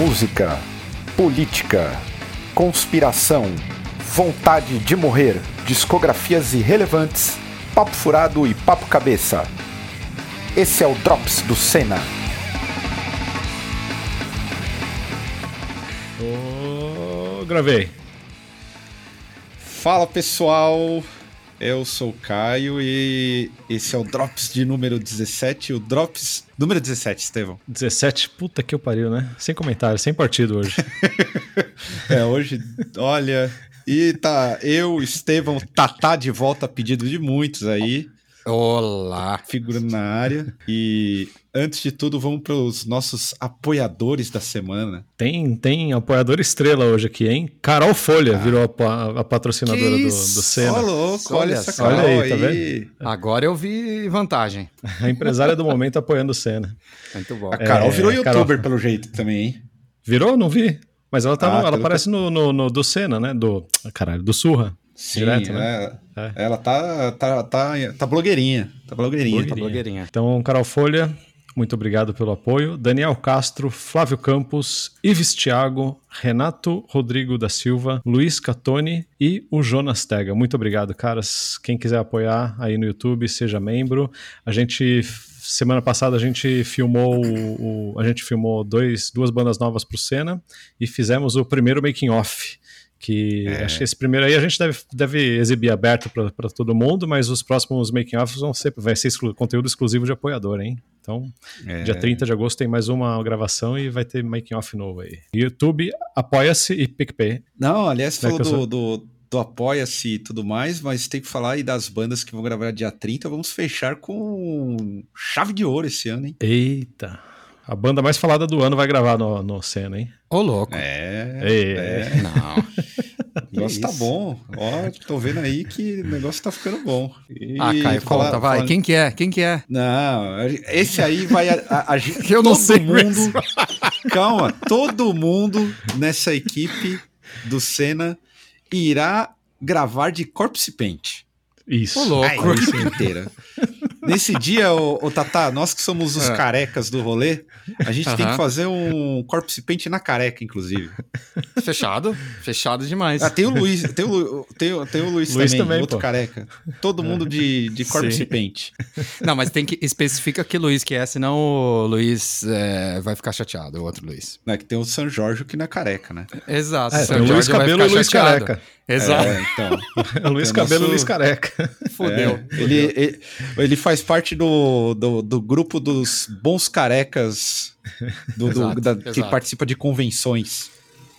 música, política, conspiração, vontade de morrer, discografias irrelevantes, papo furado e papo cabeça. Esse é o Drops do Senna. Oh, gravei. Fala pessoal, eu sou o Caio e esse é o Drops de número 17, o Drops número 17, Estevão. 17, puta que eu pariu, né? Sem comentário, sem partido hoje. é, hoje, olha, e tá eu, Estevão, Tatá de volta a pedido de muitos aí. Olá! Figurando na área. E antes de tudo, vamos para os nossos apoiadores da semana. Tem, tem apoiador estrela hoje aqui, hein? Carol Folha ah. virou a, a patrocinadora do, do Senna. Louco, olha, olha essa Carol olha aí, tá vendo? Agora eu vi vantagem. A empresária do momento apoiando o Senna. Muito bom. A Carol é, virou youtuber Carol... pelo jeito também, hein? Virou? Não vi. Mas ela, tá ah, no, ela aparece no, no, no, do Senna, né? Do. Caralho, do Surra. Sim, direto, né? É, é. ela tá, tá, tá, tá blogueirinha. Tá blogueirinha. blogueirinha. Tá blogueirinha. Então, Carol Folha, muito obrigado pelo apoio. Daniel Castro, Flávio Campos, Ives Thiago, Renato Rodrigo da Silva, Luiz Catoni e o Jonas Tega. Muito obrigado, caras. Quem quiser apoiar aí no YouTube, seja membro. A gente semana passada a gente filmou o, a gente filmou dois, duas bandas novas para o Senna e fizemos o primeiro making off que é. acho que esse primeiro aí a gente deve, deve exibir aberto para todo mundo, mas os próximos making offs vão ser, vai ser exclu conteúdo exclusivo de apoiador, hein? Então, é. dia 30 de agosto tem mais uma gravação e vai ter making off novo aí. YouTube, apoia-se e PicPay. Não, aliás, você é falou do, do, do apoia-se e tudo mais, mas tem que falar aí das bandas que vão gravar dia 30. Vamos fechar com chave de ouro esse ano, hein? Eita! A banda mais falada do ano vai gravar no, no Senna, hein? Ô, louco. É. é. Não. O negócio tá bom. Ó, tô vendo aí que o negócio tá ficando bom. E ah, Caio, falar, conta, vai. Falar... Quem que é? Quem que é? Não, esse aí vai a, a, Eu não sei mundo. Mesmo. Calma, todo mundo nessa equipe do Senna irá gravar de Corpse Paint. Isso. Ô, louco. A equipe inteira. Nesse dia, o, o Tatá, nós que somos os é. carecas do rolê, a gente tem que fazer um corpse paint na careca, inclusive. Fechado, fechado demais. Ah, tem o Luiz, tem o, tem, tem o Luiz, Luiz também, também, outro pô. careca. Todo mundo de, de corpse Sim. paint. Não, mas tem que especificar que Luiz que é, senão o Luiz é, vai ficar chateado, o outro Luiz. É que tem o São Jorge que não é careca, né? Exato. É, tem o Luiz Cabelo e o Luiz chateado. Careca. Exato. É, então. Luiz Cabelo nosso... Luiz Careca. Fudeu. É, ele, ele, ele, faz parte do, do, do, grupo dos bons carecas do, exato, da, que participa de convenções.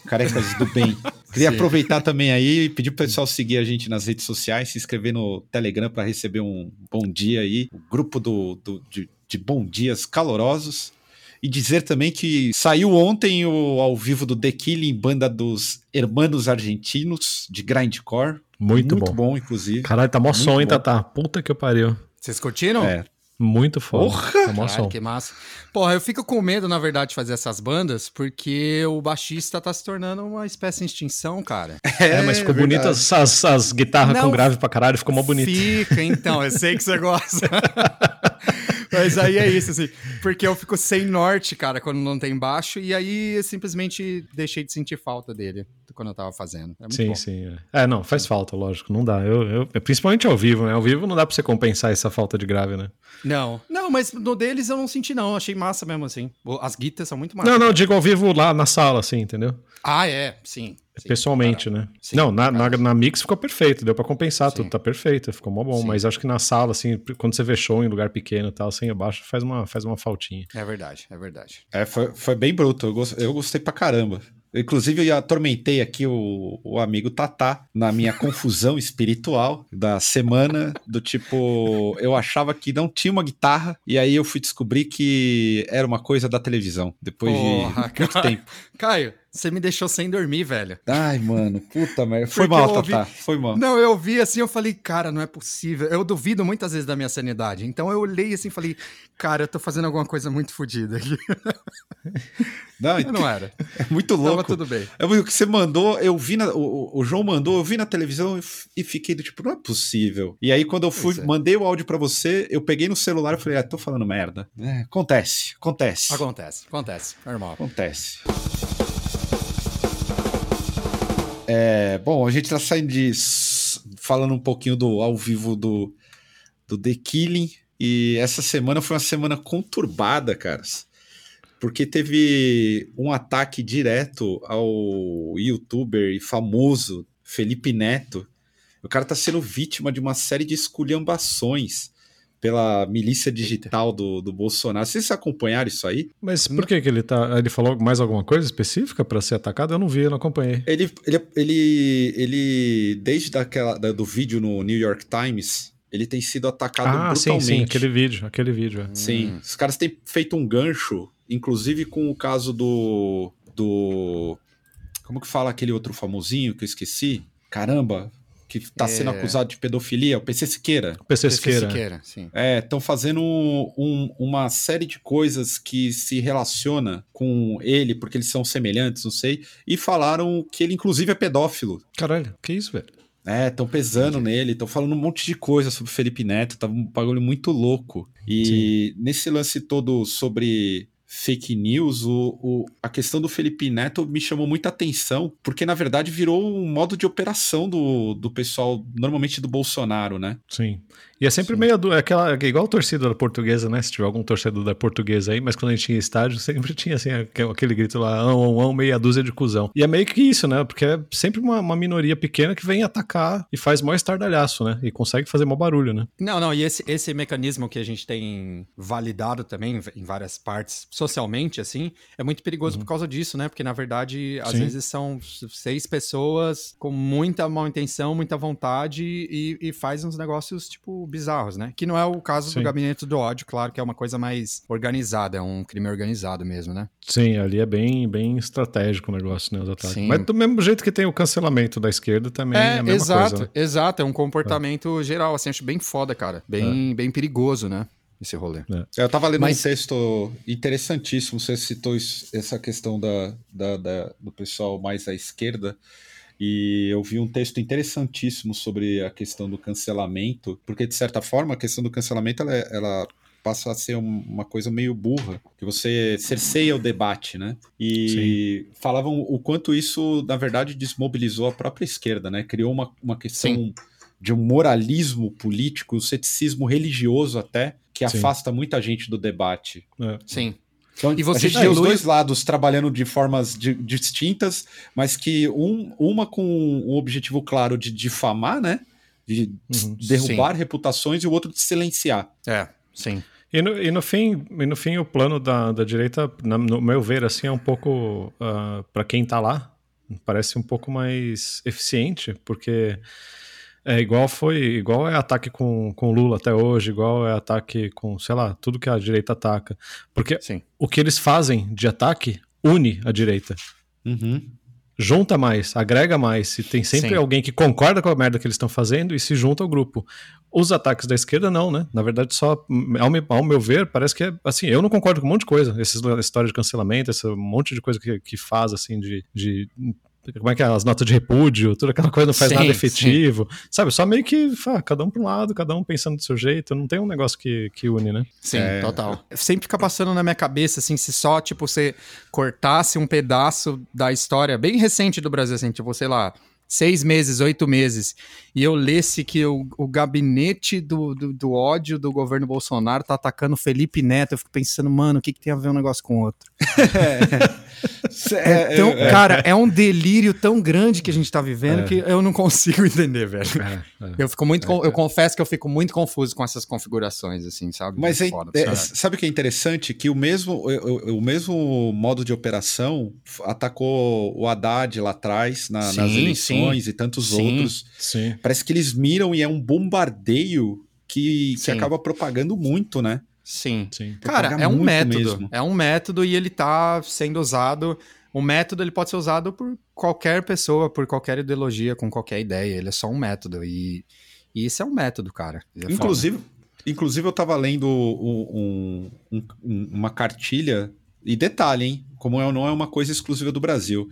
Carecas do bem. Queria Sim. aproveitar também aí e pedir pro pessoal seguir a gente nas redes sociais, se inscrever no Telegram para receber um bom dia aí. O grupo do, do de, de bom dias calorosos. E dizer também que saiu ontem o ao vivo do The Killing, banda dos Hermanos Argentinos, de Grindcore. Muito, Muito bom. bom. inclusive. Caralho, tá mó som, hein, Tata? Puta que eu pariu. Vocês curtiram? É. Muito foda. Porra! Tá mó som. que massa. Porra, eu fico com medo, na verdade, de fazer essas bandas, porque o baixista tá se tornando uma espécie de extinção, cara. É, é mas ficou é bonito as, as, as guitarras com grave pra caralho, ficou mó bonito. Fica, então, eu sei que você gosta. Mas aí é isso, assim. Porque eu fico sem norte, cara, quando não tem baixo. E aí eu simplesmente deixei de sentir falta dele quando eu tava fazendo. É sim, bom. sim. É. é. não, faz falta, lógico. Não dá. Eu, eu, principalmente ao vivo, né? Ao vivo não dá pra você compensar essa falta de grave, né? Não. Não, mas no deles eu não senti, não. Achei massa mesmo, assim. As guitas são muito massa. Não, não, digo ao vivo lá na sala, assim, entendeu? Ah, é, sim. Sim Pessoalmente, né? Sim, não, na, na, na, mix ficou perfeito, deu para compensar, sim. tudo tá perfeito, ficou mó bom. Mas acho que na sala, assim, quando você vê show em lugar pequeno e tal, sem assim, abaixo, faz uma, faz uma faltinha. É verdade, é verdade. É, foi, foi bem bruto, eu, gost, eu gostei pra caramba. Inclusive, eu atormentei aqui o, o amigo Tatá na minha confusão espiritual da semana, do tipo, eu achava que não tinha uma guitarra, e aí eu fui descobrir que era uma coisa da televisão, depois Porra, de muito tempo. Caio, você me deixou sem dormir, velho. Ai, mano, puta merda. Foi mal, ouvi... Tatá, foi mal. Não, eu ouvi assim, eu falei, cara, não é possível. Eu duvido muitas vezes da minha sanidade. Então eu olhei assim e falei, cara, eu tô fazendo alguma coisa muito fodida aqui. Não, não era. É muito louco. Tava tudo bem. É o que você mandou, eu vi na, o, o João mandou, eu vi na televisão e, fiquei do tipo, não é possível. E aí quando eu fui, é. mandei o áudio para você, eu peguei no celular e falei, ah, tô falando merda. É, acontece, acontece. Acontece, acontece, normal. Acontece. É, bom, a gente tá saindo de. falando um pouquinho do ao vivo do, do The Killing. E essa semana foi uma semana conturbada, caras. Porque teve um ataque direto ao youtuber e famoso Felipe Neto. O cara tá sendo vítima de uma série de esculhambações pela milícia digital do, do Bolsonaro. Vocês acompanharam isso aí? Mas por que, que ele tá. Ele falou mais alguma coisa específica para ser atacado? Eu não vi, eu não acompanhei. Ele, ele, ele, ele desde aquela, do vídeo no New York Times, ele tem sido atacado ah, brutalmente. Sim, sim, aquele vídeo, aquele vídeo. É. Sim, hum. os caras têm feito um gancho, inclusive com o caso do. do. Como que fala aquele outro famosinho que eu esqueci? Caramba, que está é... sendo acusado de pedofilia, o PC Siqueira. O PC Siqueira. PC Siqueira sim. É, estão fazendo um, uma série de coisas que se relaciona com ele, porque eles são semelhantes, não sei, e falaram que ele inclusive é pedófilo. Caralho, que isso, velho? É, estão pesando Entendi. nele, estão falando um monte de coisa sobre o Felipe Neto, tá um bagulho muito louco. E Sim. nesse lance todo sobre fake news, o, o, a questão do Felipe Neto me chamou muita atenção, porque na verdade virou um modo de operação do, do pessoal, normalmente do Bolsonaro, né? Sim. E é sempre Sim. meio é aquela, é igual a torcida da portuguesa, né? Se tiver algum torcedor da portuguesa aí, mas quando a gente tinha estádio, sempre tinha assim, aquele grito lá, ão, ão, meia dúzia de cuzão. E é meio que isso, né? Porque é sempre uma, uma minoria pequena que vem atacar e faz mó estardalhaço, né? E consegue fazer mó barulho, né? Não, não, e esse, esse mecanismo que a gente tem validado também em várias partes, socialmente, assim, é muito perigoso uhum. por causa disso, né? Porque na verdade, às Sim. vezes são seis pessoas com muita mal intenção, muita vontade e, e faz uns negócios, tipo, bizarros, né? Que não é o caso Sim. do Gabinete do Ódio, claro que é uma coisa mais organizada, é um crime organizado mesmo, né? Sim, ali é bem, bem estratégico o negócio, né? Os ataques. Sim. Mas do mesmo jeito que tem o cancelamento da esquerda também é, é a mesma exato, coisa. Né? Exato, é um comportamento é. geral, assim, acho bem foda, cara. Bem, é. bem perigoso, né? esse rolê. É. Eu tava lendo Mas... um texto interessantíssimo, você citou isso, essa questão da, da, da, do pessoal mais à esquerda, e eu vi um texto interessantíssimo sobre a questão do cancelamento, porque de certa forma a questão do cancelamento ela, ela passa a ser uma coisa meio burra, que você cerceia o debate, né? E Sim. falavam o quanto isso, na verdade, desmobilizou a própria esquerda, né? Criou uma, uma questão Sim. de um moralismo político, um ceticismo religioso até, que Sim. afasta muita gente do debate. É. Sim. Então, e você a gente dilui... os dois lados trabalhando de formas de, distintas, mas que um, uma com um objetivo claro de difamar, né? De uhum, derrubar sim. reputações e o outro de silenciar. É, sim. E no, e no, fim, e no fim, o plano da, da direita, no meu ver, assim, é um pouco, uh, ah, para quem tá lá, parece um pouco mais eficiente, porque é igual foi, igual é ataque com, com Lula até hoje, igual é ataque com, sei lá, tudo que a direita ataca. Porque Sim. o que eles fazem de ataque une a direita. Uhum. Junta mais, agrega mais. E tem sempre Sim. alguém que concorda com a merda que eles estão fazendo e se junta ao grupo. Os ataques da esquerda, não, né? Na verdade, só, ao meu, ao meu ver, parece que é assim. Eu não concordo com um monte de coisa. Essa história de cancelamento, esse monte de coisa que, que faz, assim, de, de como é que é, as notas de repúdio, toda aquela coisa não faz sim, nada efetivo, sim. sabe? Só meio que ah, cada um para um lado, cada um pensando do seu jeito, não tem um negócio que, que une, né? Sim, é... total. Sempre fica passando na minha cabeça, assim, se só, tipo, você cortasse um pedaço da história bem recente do Brasil, assim, tipo, sei lá, seis meses, oito meses, e eu lesse que o, o gabinete do, do, do, ódio do governo Bolsonaro tá atacando Felipe Neto, eu fico pensando, mano, o que, que tem a ver um negócio com o outro? é, é, tão, é, cara, é um delírio tão grande que a gente tá vivendo é. que eu não consigo entender, velho. É, é. Eu fico muito, eu confesso que eu fico muito confuso com essas configurações, assim, sabe? Mas foda, sabe o que é interessante? Que o mesmo, o, o, mesmo modo de operação atacou o Haddad lá atrás, na, sim, nas eleições, sim. e tantos sim, outros. Sim. Parece que eles miram e é um bombardeio que, que acaba propagando muito, né? Sim. Sim. Cara, é um método. Mesmo. É um método e ele tá sendo usado. O método ele pode ser usado por qualquer pessoa, por qualquer ideologia, com qualquer ideia. Ele é só um método. E, e isso é um método, cara. É inclusive, inclusive, eu tava lendo um, um, uma cartilha. E detalhe, hein? Como é, não é uma coisa exclusiva do Brasil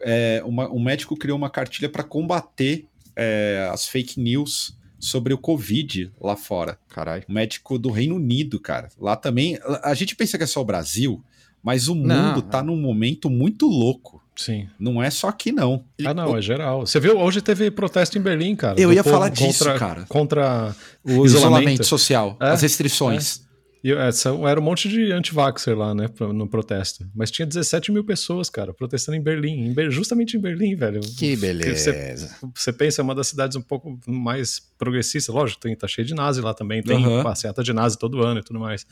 é, uma, um médico criou uma cartilha para combater é, as fake news sobre o Covid lá fora. Caralho. Um médico do Reino Unido, cara. Lá também. A gente pensa que é só o Brasil, mas o mundo não, tá num momento muito louco. Sim. Não é só aqui, não. Ah, não, é geral. Você viu, hoje teve protesto em Berlim, cara. Eu ia falar disso, contra, cara. Contra o isolamento, isolamento social, é, as restrições. É. E essa, era um monte de anti-vaxxer lá, né, no protesto. Mas tinha 17 mil pessoas, cara, protestando em Berlim. Justamente em Berlim, velho. Que beleza. Você, você, pensa, é uma das cidades um pouco mais progressistas. Lógico, tem, tá cheio de nazi lá também. Tem uhum. passeata de nazi todo ano e tudo mais.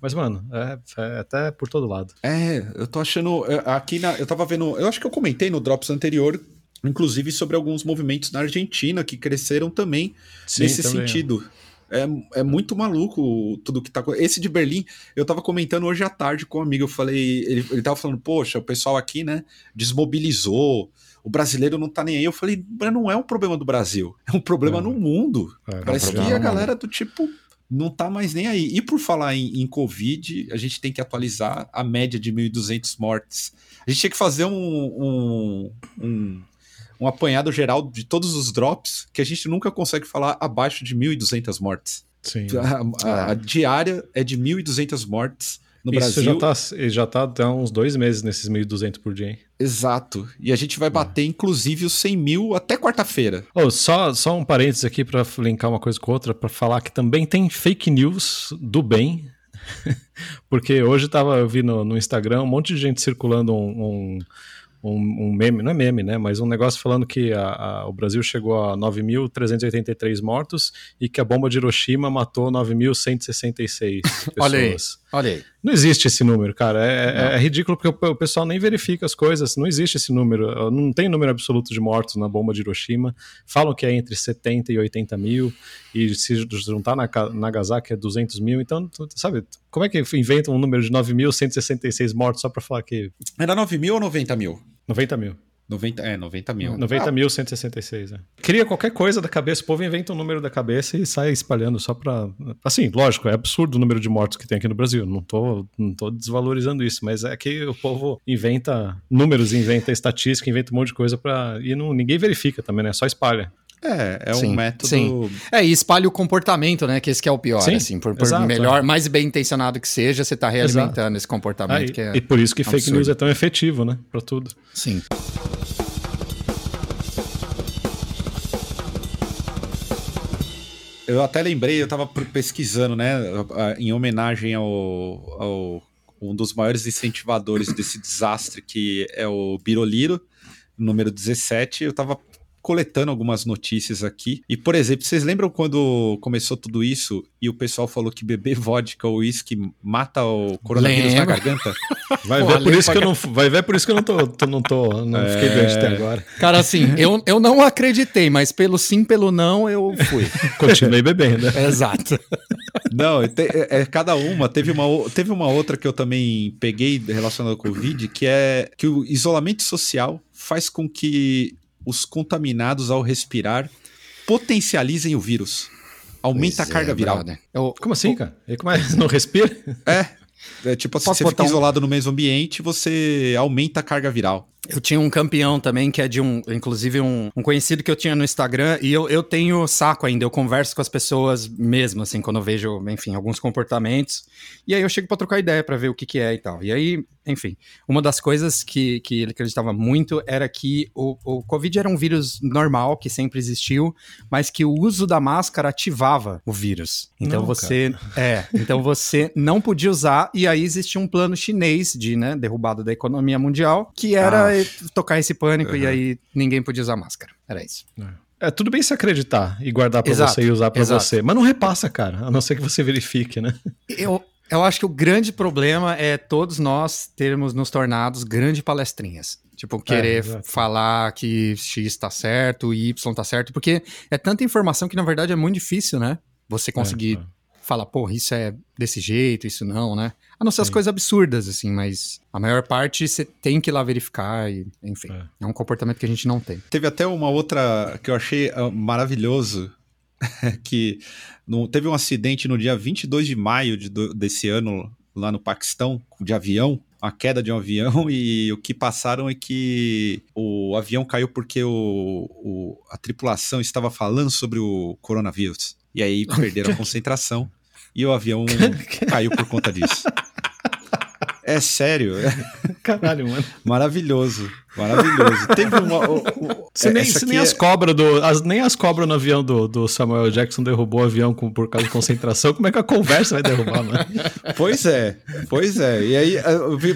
Mas, mano, é, é, até por todo lado. É, eu tô achando. É, aqui na, eu tava vendo. Eu acho que eu comentei no Drops anterior inclusive sobre alguns movimentos na Argentina que cresceram também Sim, nesse também, sentido. É é, é muito maluco tudo que tá. Esse de Berlim, eu tava comentando hoje à tarde com um amigo. Eu falei, ele, ele tava falando, poxa, o pessoal aqui, né, desmobilizou. O brasileiro não tá nem aí. Eu falei, mas não é um problema do Brasil, é um problema no mundo. É, Parece é um que a galera do tipo não tá mais nem aí. E por falar em, em, Covid, a gente tem que atualizar a média de 1.200 mortes. A gente tinha que fazer um, um, um um apanhado geral de todos os drops que a gente nunca consegue falar abaixo de 1.200 mortes. Sim. A, a, a diária é de 1.200 mortes no Isso Brasil. já tá, já tá há uns dois meses nesses 1.200 por dia, hein? Exato. E a gente vai bater, é. inclusive, os 100 mil até quarta-feira. Oh, só, só um parênteses aqui para linkar uma coisa com outra, para falar que também tem fake news do bem. Porque hoje tava, eu vi no, no Instagram um monte de gente circulando um, um um, um, meme, não é meme, né? Mas um negócio falando que a, a, o Brasil chegou a 9.383 mortos e que a bomba de Hiroshima matou 9.166 pessoas. olha aí, olha aí. Não existe esse número, cara. É, é, é, ridículo porque o pessoal nem verifica as coisas. Não existe esse número. Não tem número absoluto de mortos na bomba de Hiroshima. Falam que é entre 70 e 80 mil. E se juntar na Nagasaki é 200 mil. Então, sabe, como é que inventam um número de 9.166 mortos só para falar que. Era 9 mil ou 90 mil? 90 mil. 90, é, 90 mil. 90 ah. mil 166, é. Cria qualquer coisa da cabeça, o povo inventa um número da cabeça e sai espalhando só pra. Assim, lógico, é absurdo o número de mortos que tem aqui no Brasil. Não tô, não tô desvalorizando isso, mas é que o povo inventa números, inventa estatística, inventa um monte de coisa pra. E não, ninguém verifica também, né? Só espalha. É, é sim, um método. Sim. É, e espalha o comportamento, né? Que esse que é o pior, sim, assim. Por, por exato, melhor, é. mais bem intencionado que seja, você tá realimentando exato. esse comportamento. É, que é e por isso que absurdo. fake news é tão efetivo, né? Pra tudo. Sim. Eu até lembrei, eu tava pesquisando, né? Em homenagem ao, ao um dos maiores incentivadores desse desastre, que é o Biroliro, número 17. Eu tava coletando algumas notícias aqui. E, por exemplo, vocês lembram quando começou tudo isso e o pessoal falou que beber vodka ou uísque mata o coronavírus na garganta? Vai ver, por isso que eu não, vai ver por isso que eu não tô, tô não tô, não é... fiquei doente até agora. Cara, assim, eu, eu não acreditei, mas pelo sim, pelo não, eu fui. Continuei bebendo. Exato. Não, é, é, cada uma. Teve uma, teve uma outra que eu também peguei relacionada com o Covid, que é que o isolamento social faz com que os contaminados ao respirar potencializem o vírus. Aumenta pois a carga é, viral. Eu, como assim, cara? E como é? Não respira? É. É tipo assim, você fica um... isolado no mesmo ambiente, você aumenta a carga viral. Eu tinha um campeão também, que é de um, inclusive um, um, conhecido que eu tinha no Instagram, e eu, eu tenho saco ainda, eu converso com as pessoas mesmo, assim, quando eu vejo, enfim, alguns comportamentos, e aí eu chego para trocar ideia para ver o que que é e tal. E aí, enfim, uma das coisas que, que ele acreditava muito era que o, o Covid era um vírus normal, que sempre existiu, mas que o uso da máscara ativava o vírus. Então não, você, cara. é, então você não podia usar, e aí existia um plano chinês de, né, derrubada da economia mundial, que era... Ah tocar esse pânico uhum. e aí ninguém podia usar máscara. Era isso. É. é tudo bem se acreditar e guardar para você e usar para você, mas não repassa, cara, a não ser que você verifique, né? Eu, eu acho que o grande problema é todos nós termos nos tornados grandes palestrinhas. Tipo, querer é, falar que X está certo, Y está certo, porque é tanta informação que na verdade é muito difícil, né? Você conseguir é, é fala, pô, isso é desse jeito, isso não, né? A não ser Sim. as coisas absurdas, assim, mas a maior parte você tem que ir lá verificar e, enfim, é. é. um comportamento que a gente não tem. Teve até uma outra que eu achei uh, maravilhoso, que no, teve um acidente no dia 22 de maio de, desse ano lá no Paquistão, de avião, a queda de um avião e o que passaram é que o avião caiu porque o, o, a tripulação estava falando sobre o coronavírus. E aí perderam a concentração e o avião caiu por conta disso. É sério. Caralho, mano. Maravilhoso. Maravilhoso. Teve uma. O, o, se nem, se nem é... as cobras do. As, nem as cobras no avião do, do Samuel Jackson derrubou o avião com, por causa de concentração. Como é que a conversa vai derrubar, mano? Pois é, pois é. E aí, vi,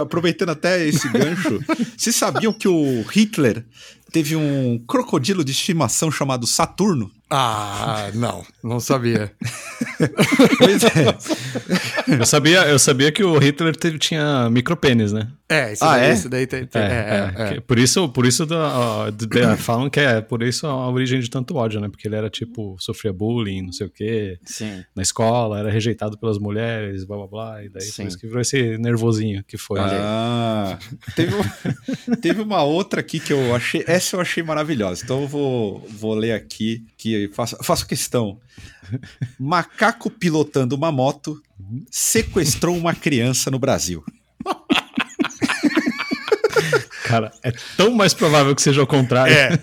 aproveitando até esse gancho, vocês sabiam que o Hitler teve um crocodilo de estimação chamado Saturno? Ah, não, não sabia. pois é. Eu sabia, eu sabia que o Hitler teve, tinha micropênis, né? É, isso ah, daí, é? Isso daí tem, tem, é, é, é, é. Por isso, por isso da, da, falam que é por isso a origem de tanto ódio, né? Porque ele era tipo, sofria bullying, não sei o quê. Sim. Na escola, era rejeitado pelas mulheres, blá blá blá. E daí Sim. por isso que virou esse nervosinho que foi. Ah, teve, teve uma outra aqui que eu achei. Essa eu achei maravilhosa. Então eu vou, vou ler aqui que faço, faço questão. Macaco pilotando uma moto sequestrou uma criança no Brasil. Cara, é tão mais provável que seja o contrário. É.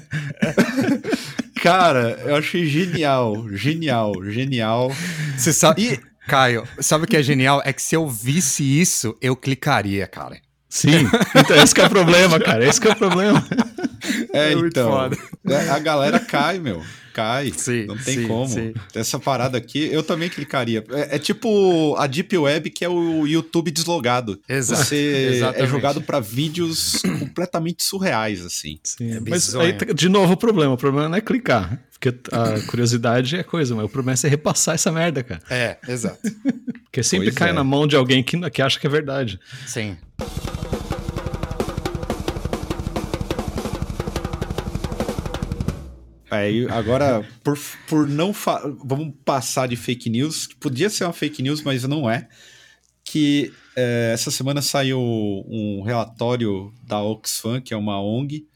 Cara, eu achei genial, genial, genial. Você sabe. E... Caio, sabe o que é genial? É que se eu visse isso, eu clicaria, cara. Sim, então esse é o problema, cara. Esse é o problema. É, é então. É, a galera cai, meu cai. Sim, não tem sim, como. Sim. Essa parada aqui, eu também clicaria. É, é, tipo a Deep Web, que é o YouTube deslogado. Exato. Você é jogado para vídeos completamente surreais, assim. Sim, é mas aí, de novo, o problema. O problema não é clicar. Porque a curiosidade é coisa, mas o problema é você repassar essa merda, cara. É, exato. Porque sempre pois cai é. na mão de alguém que, que acha que é verdade. Sim. Aí, agora, por, por não. Vamos passar de fake news, que podia ser uma fake news, mas não é. Que é, essa semana saiu um relatório da Oxfam, que é uma ONG,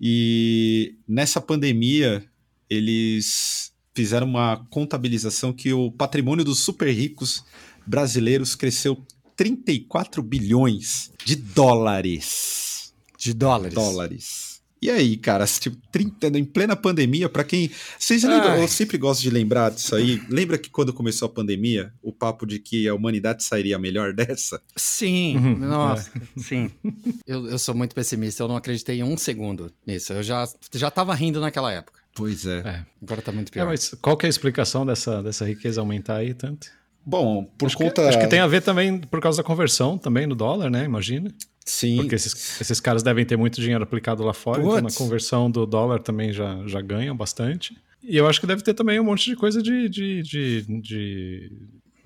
e nessa pandemia eles fizeram uma contabilização que o patrimônio dos super ricos brasileiros cresceu 34 bilhões de dólares. De dólares. Dólares. E aí, cara, tipo, 30, em plena pandemia, para quem. Vocês lembram? Eu sempre gosto de lembrar disso aí. Lembra que quando começou a pandemia, o papo de que a humanidade sairia melhor dessa? Sim, uhum. nossa, é. sim. Eu, eu sou muito pessimista, eu não acreditei em um segundo nisso. Eu já, já tava rindo naquela época. Pois é. é. Agora tá muito pior. É, mas qual que é a explicação dessa, dessa riqueza aumentar aí tanto? Bom, por acho conta. Que, acho que tem a ver também por causa da conversão também no dólar, né? Imagina. Sim. Porque esses, esses caras devem ter muito dinheiro aplicado lá fora, Puts. então na conversão do dólar também já, já ganham bastante. E eu acho que deve ter também um monte de coisa de, de, de, de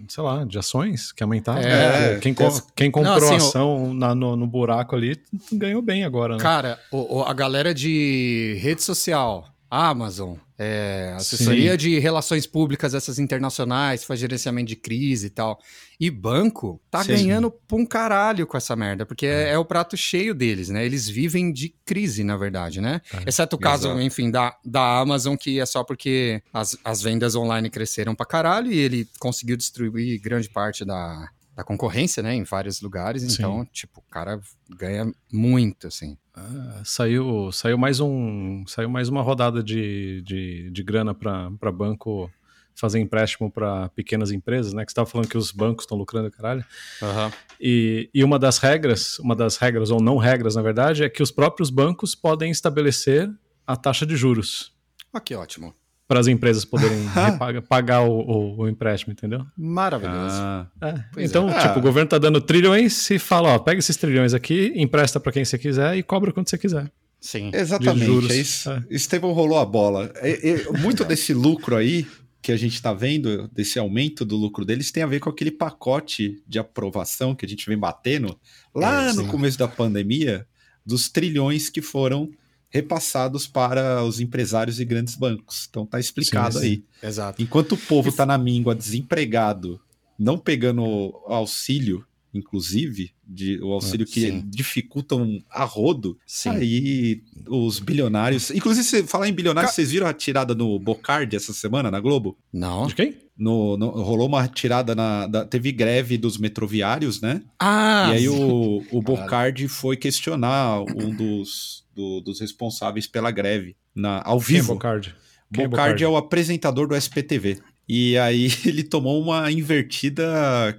sei lá, de ações que aumentaram. É, né? quem, quem comprou não, assim, ação o... na, no, no, buraco ali ganhou bem agora, né? Cara, o, o, a galera de rede social, Amazon, é, assessoria Sim. de relações públicas, essas internacionais, faz gerenciamento de crise e tal. E banco tá Sim. ganhando pra um caralho com essa merda, porque é. é. o prato cheio deles, né? Eles vivem de crise, na verdade, né? É. Exceto o caso, Exato. enfim, da, da Amazon, que é só porque as, as vendas online cresceram pra caralho e ele conseguiu distribuir grande parte da, da concorrência, né, em vários lugares, Sim. então, tipo, o cara ganha muito, assim. Ah, saiu, saiu mais um, saiu mais uma rodada de, de, de grana para banco fazer empréstimo para pequenas empresas, né? Que você estava falando que os bancos estão lucrando, caralho. Uhum. E, e uma das regras, uma das regras ou não regras, na verdade, é que os próprios bancos podem estabelecer a taxa de juros. Ah, que ótimo para as empresas poderem repagar, pagar o, o, o, empréstimo, entendeu? Maravilhoso. Ah, é. Então, é. tipo, ah. o governo tá dando trilhões e fala, ó, pega esses trilhões aqui, empresta para quem você quiser e cobra quanto você quiser. Sim. Exatamente. É isso. É. Estevão rolou a bola. É, é, muito desse lucro aí que a gente está vendo, desse aumento do lucro deles, tem a ver com aquele pacote de aprovação que a gente vem batendo lá é, no começo da pandemia, dos trilhões que foram repassados para os empresários e grandes bancos. Então tá explicado sim, sim. aí. Exato. Enquanto o povo está na míngua, desempregado, não pegando auxílio, inclusive, de, o auxílio que sim. dificulta um arrodo, aí os bilionários. Inclusive, você falar em bilionários, Ca... vocês viram a tirada no Bocardi essa semana na Globo? Não. De quem? No, no, rolou uma tirada na. Da, teve greve dos metroviários, né? Ah! E aí o, o Bocardi foi questionar um dos, do, dos responsáveis pela greve na, ao vivo. Bocardi? Bocardi é o apresentador do SPTV. E aí ele tomou uma invertida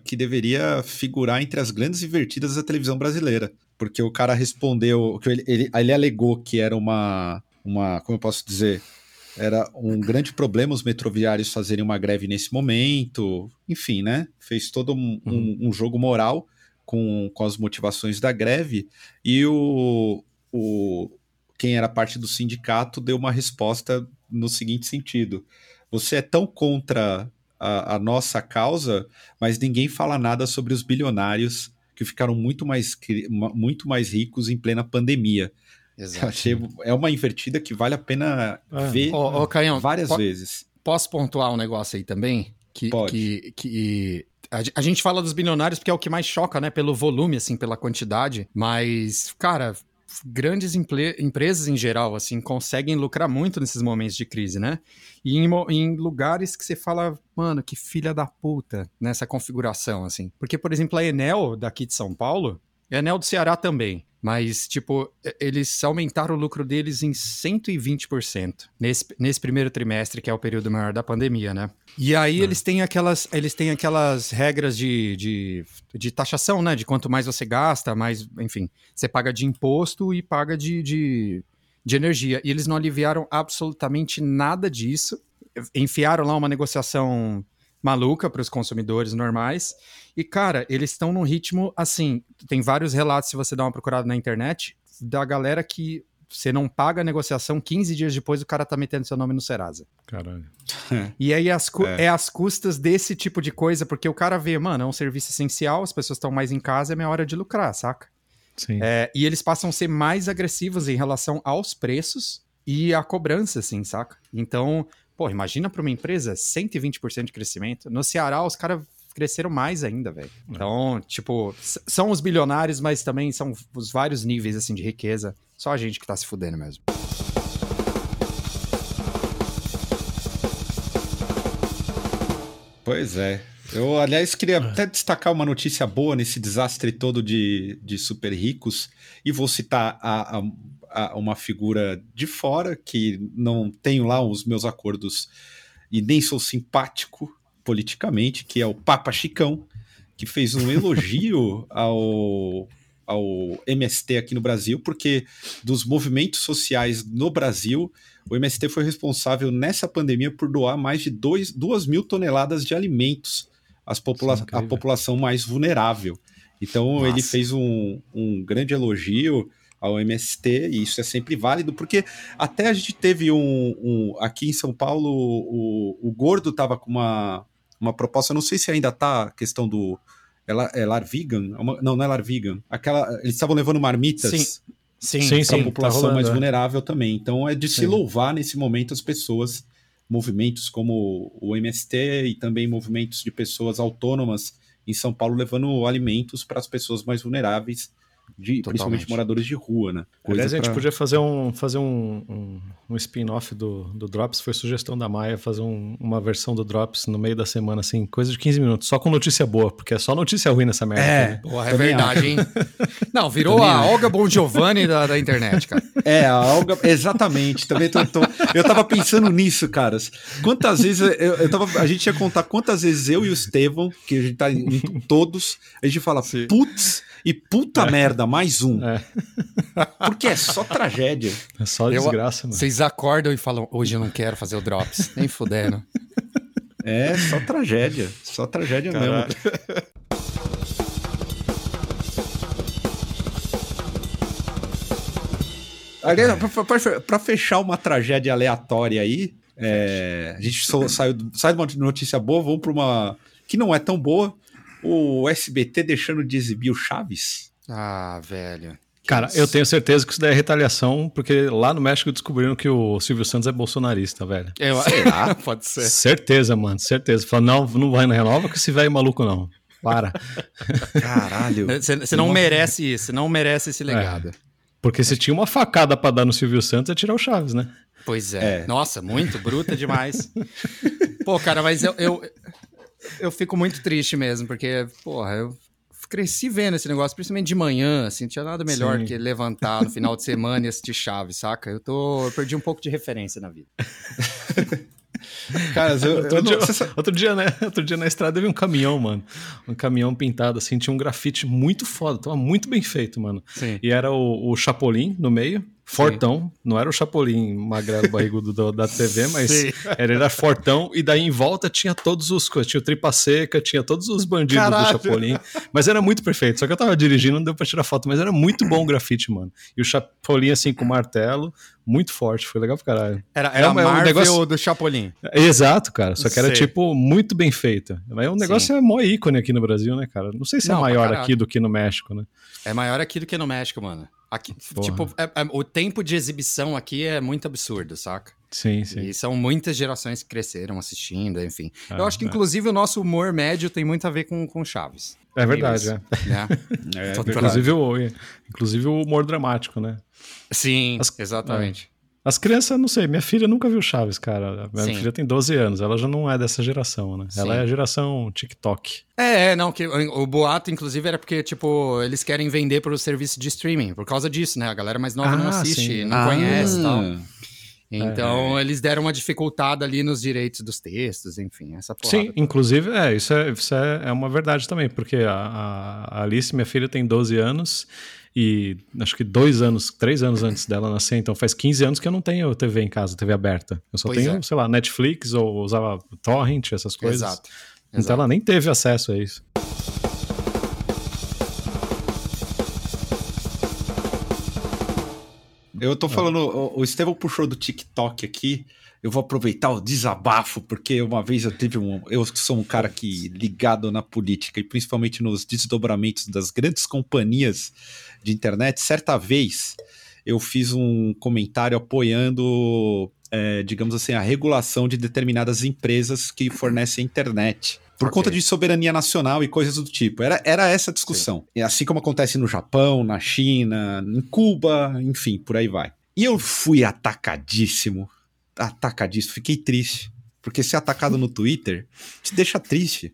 que deveria figurar entre as grandes invertidas da televisão brasileira. Porque o cara respondeu, que ele, ele, ele alegou que era uma, uma, como eu posso dizer, era um grande problema os metroviários fazerem uma greve nesse momento, enfim, né? Fez todo um, uhum. um, um jogo moral com, com as motivações da greve, e o, o quem era parte do sindicato deu uma resposta no seguinte sentido: você é tão contra a, a nossa causa, mas ninguém fala nada sobre os bilionários que ficaram muito mais, muito mais ricos em plena pandemia. Exato. Achei, é uma invertida que vale a pena é. ver ô, ô, Caião, várias po vezes. Posso pontuar um negócio aí também? Que, Pode. que, que a, gente fala dos bilionários porque é o que mais choca, né? Pelo volume, assim, pela quantidade. Mas, cara, grandes empresas em geral, assim, conseguem lucrar muito nesses momentos de crise, né? E em, em, lugares que você fala, mano, que filha da puta nessa configuração, assim. Porque, por exemplo, a Enel daqui de São Paulo, a Enel do Ceará também. Mas, tipo, eles aumentaram o lucro deles em 120% nesse, nesse primeiro trimestre, que é o período maior da pandemia, né? E aí é. eles têm aquelas, eles têm aquelas regras de, de, de, taxação, né? De quanto mais você gasta, mais, enfim, você paga de imposto e paga de, de, de energia. E eles não aliviaram absolutamente nada disso. Enfiaram lá uma negociação maluca para os consumidores normais. E, cara, eles estão num ritmo assim. Tem vários relatos, se você dá uma procurada na internet, da galera que você não paga a negociação, 15 dias depois o cara tá metendo seu nome no Serasa. Caralho. e aí as é. é. as custas desse tipo de coisa, porque o cara vê, mano, é um serviço essencial, as pessoas estão mais em casa, é minha hora de lucrar, saca? Sim. É, e eles passam a ser mais agressivos em relação aos preços e à cobrança, assim, saca? Então, Pô, imagina para uma empresa 120% de crescimento. No Ceará, os caras cresceram mais ainda, velho. É. Então, tipo, são os bilionários, mas também são os vários níveis assim de riqueza. Só a gente que tá se fudendo mesmo. Pois é. Eu, aliás, queria até destacar uma notícia boa nesse desastre todo de, de super ricos, e vou citar a, a uma figura de fora, que não tenho lá os meus acordos e nem sou simpático politicamente, que é o Papa Chicão, que fez um elogio ao, ao MST aqui no Brasil, porque dos movimentos sociais no Brasil, o MST foi responsável nessa pandemia por doar mais de 2 mil toneladas de alimentos às popula à população mais vulnerável. Então Nossa. ele fez um, um grande elogio ao MST, e isso é sempre válido, porque até a gente teve um. um aqui em São Paulo, o, o Gordo estava com uma, uma proposta, não sei se ainda tá a questão do. É, lar, é lar vegan? É não, não é lar vegan. Aquela, eles estavam levando marmitas. Sim. Sim, sim, sim, a população tá rolando, mais é. vulnerável também. Então é de sim. se louvar nesse momento as pessoas, movimentos como o MST e também movimentos de pessoas autônomas em São Paulo levando alimentos para as pessoas mais vulneráveis de, principalmente moradores de rua, né? Coisa Aliás, a gente podia fazer um, fazer um, um, um spin-off do, do Drops, foi sugestão da Maia fazer um, uma versão do Drops no meio da semana, assim, coisa de 15 minutos, só com notícia boa, porque é só notícia ruim nessa merda. É, aqui, né? porra, é verdade, hein? Não, virou Também a acho. Olga Bon Giovanni da, da internet, cara. É, a Olga, exatamente. Também tô, tô, eu tava pensando nisso, caras. Quantas vezes eu, eu tava, a gente ia contar quantas vezes eu e o Estevão, que a gente tá em todos, a gente fala, putz, e puta é. merda, mais um. É. Porque é só tragédia. É só desgraça, mano. Vocês acordam e falam, hoje eu não quero fazer o Drops. Nem fudendo. É, só tragédia. Só tragédia Caralho. mesmo. Para fechar uma tragédia aleatória aí, é, a gente só, saiu, sai de uma notícia boa, vamos para uma que não é tão boa, o SBT deixando de exibir o Chaves? Ah, velho. Cara, eu tenho certeza que isso daí é retaliação, porque lá no México descobriram que o Silvio Santos é bolsonarista, velho. Eu, Será? Pode ser. Certeza, mano, certeza. Fala, não, não vai na renova com esse velho maluco, não. Para. Caralho. Você não merece isso, você não merece esse legado. É. Porque se tinha uma facada para dar no Silvio Santos, é tirar o Chaves, né? Pois é. é. Nossa, muito bruta demais. Pô, cara, mas eu, eu, eu fico muito triste mesmo, porque, porra, eu cresci vendo esse negócio, principalmente de manhã, assim, não tinha nada melhor Sim. que levantar no final de semana e assistir Chaves, saca? Eu tô, eu perdi um pouco de referência na vida. Cara, eu, outro, eu dia, outro, dia, né? Outro dia na estrada eu vi um caminhão, mano. Um caminhão pintado, assim, tinha um grafite muito foda, tava muito bem feito, mano. Sim. E era o, o Chapolin no meio. Fortão, Sim. não era o Chapolin magrelo barrigudo do, da TV, mas era, era fortão, e daí em volta tinha todos os tinha o tripa seca, tinha todos os bandidos Caralho. do Chapolin, mas era muito perfeito, só que eu tava dirigindo, não deu pra tirar foto, mas era muito bom o grafite, mano. E o Chapolin assim com martelo, muito forte, foi legal pro caralho. Era, era, era um, Marvel um negócio... do Chapolin. Exato, cara, só que era sei. tipo muito bem feito. Mas o negócio Sim. é mó ícone aqui no Brasil, né, cara? Não sei se é não, é maior aqui do que no México, né? É maior aqui do que no México, mano. Aqui, tipo, é, é, o tempo de exibição aqui é muito absurdo, saca? Sim, sim. E são muitas gerações que cresceram assistindo, enfim. É, Eu acho que, é. inclusive, o nosso humor médio tem muito a ver com, com Chaves. É verdade, é. Né? é inclusive, o, inclusive o humor dramático, né? Sim, As, exatamente. As crianças, não sei, minha filha nunca viu Chaves, cara. Minha Sim. filha tem 12 anos, ela já não é dessa geração, né? Sim. Ela é a geração TikTok. É, é, não, que o boato, inclusive, era porque, tipo, eles querem vender para o serviço de streaming, por causa disso, né? A galera mais nova ah, não assiste, sim. não ah. conhece e tal. Então, é. eles deram uma dificultada ali nos direitos dos textos, enfim, essa porra. Sim, inclusive, é, isso, é, isso é, é uma verdade também, porque a, a Alice, minha filha, tem 12 anos e acho que dois anos, três anos antes dela nascer, então faz 15 anos que eu não tenho TV em casa, TV aberta. Eu só pois tenho, é. sei lá, Netflix ou usava Torrent, essas coisas. Exato. Então Exato. ela nem teve acesso a isso. Eu tô falando, o, o Estevão puxou do TikTok aqui. Eu vou aproveitar o desabafo, porque uma vez eu tive um. Eu sou um cara que ligado na política e principalmente nos desdobramentos das grandes companhias de internet. Certa vez eu fiz um comentário apoiando, é, digamos assim, a regulação de determinadas empresas que fornecem internet. Por okay. conta de soberania nacional e coisas do tipo. Era, era essa a discussão. E assim como acontece no Japão, na China, em Cuba, enfim, por aí vai. E eu fui atacadíssimo atacadíssimo, fiquei triste. Porque ser atacado no Twitter te deixa triste.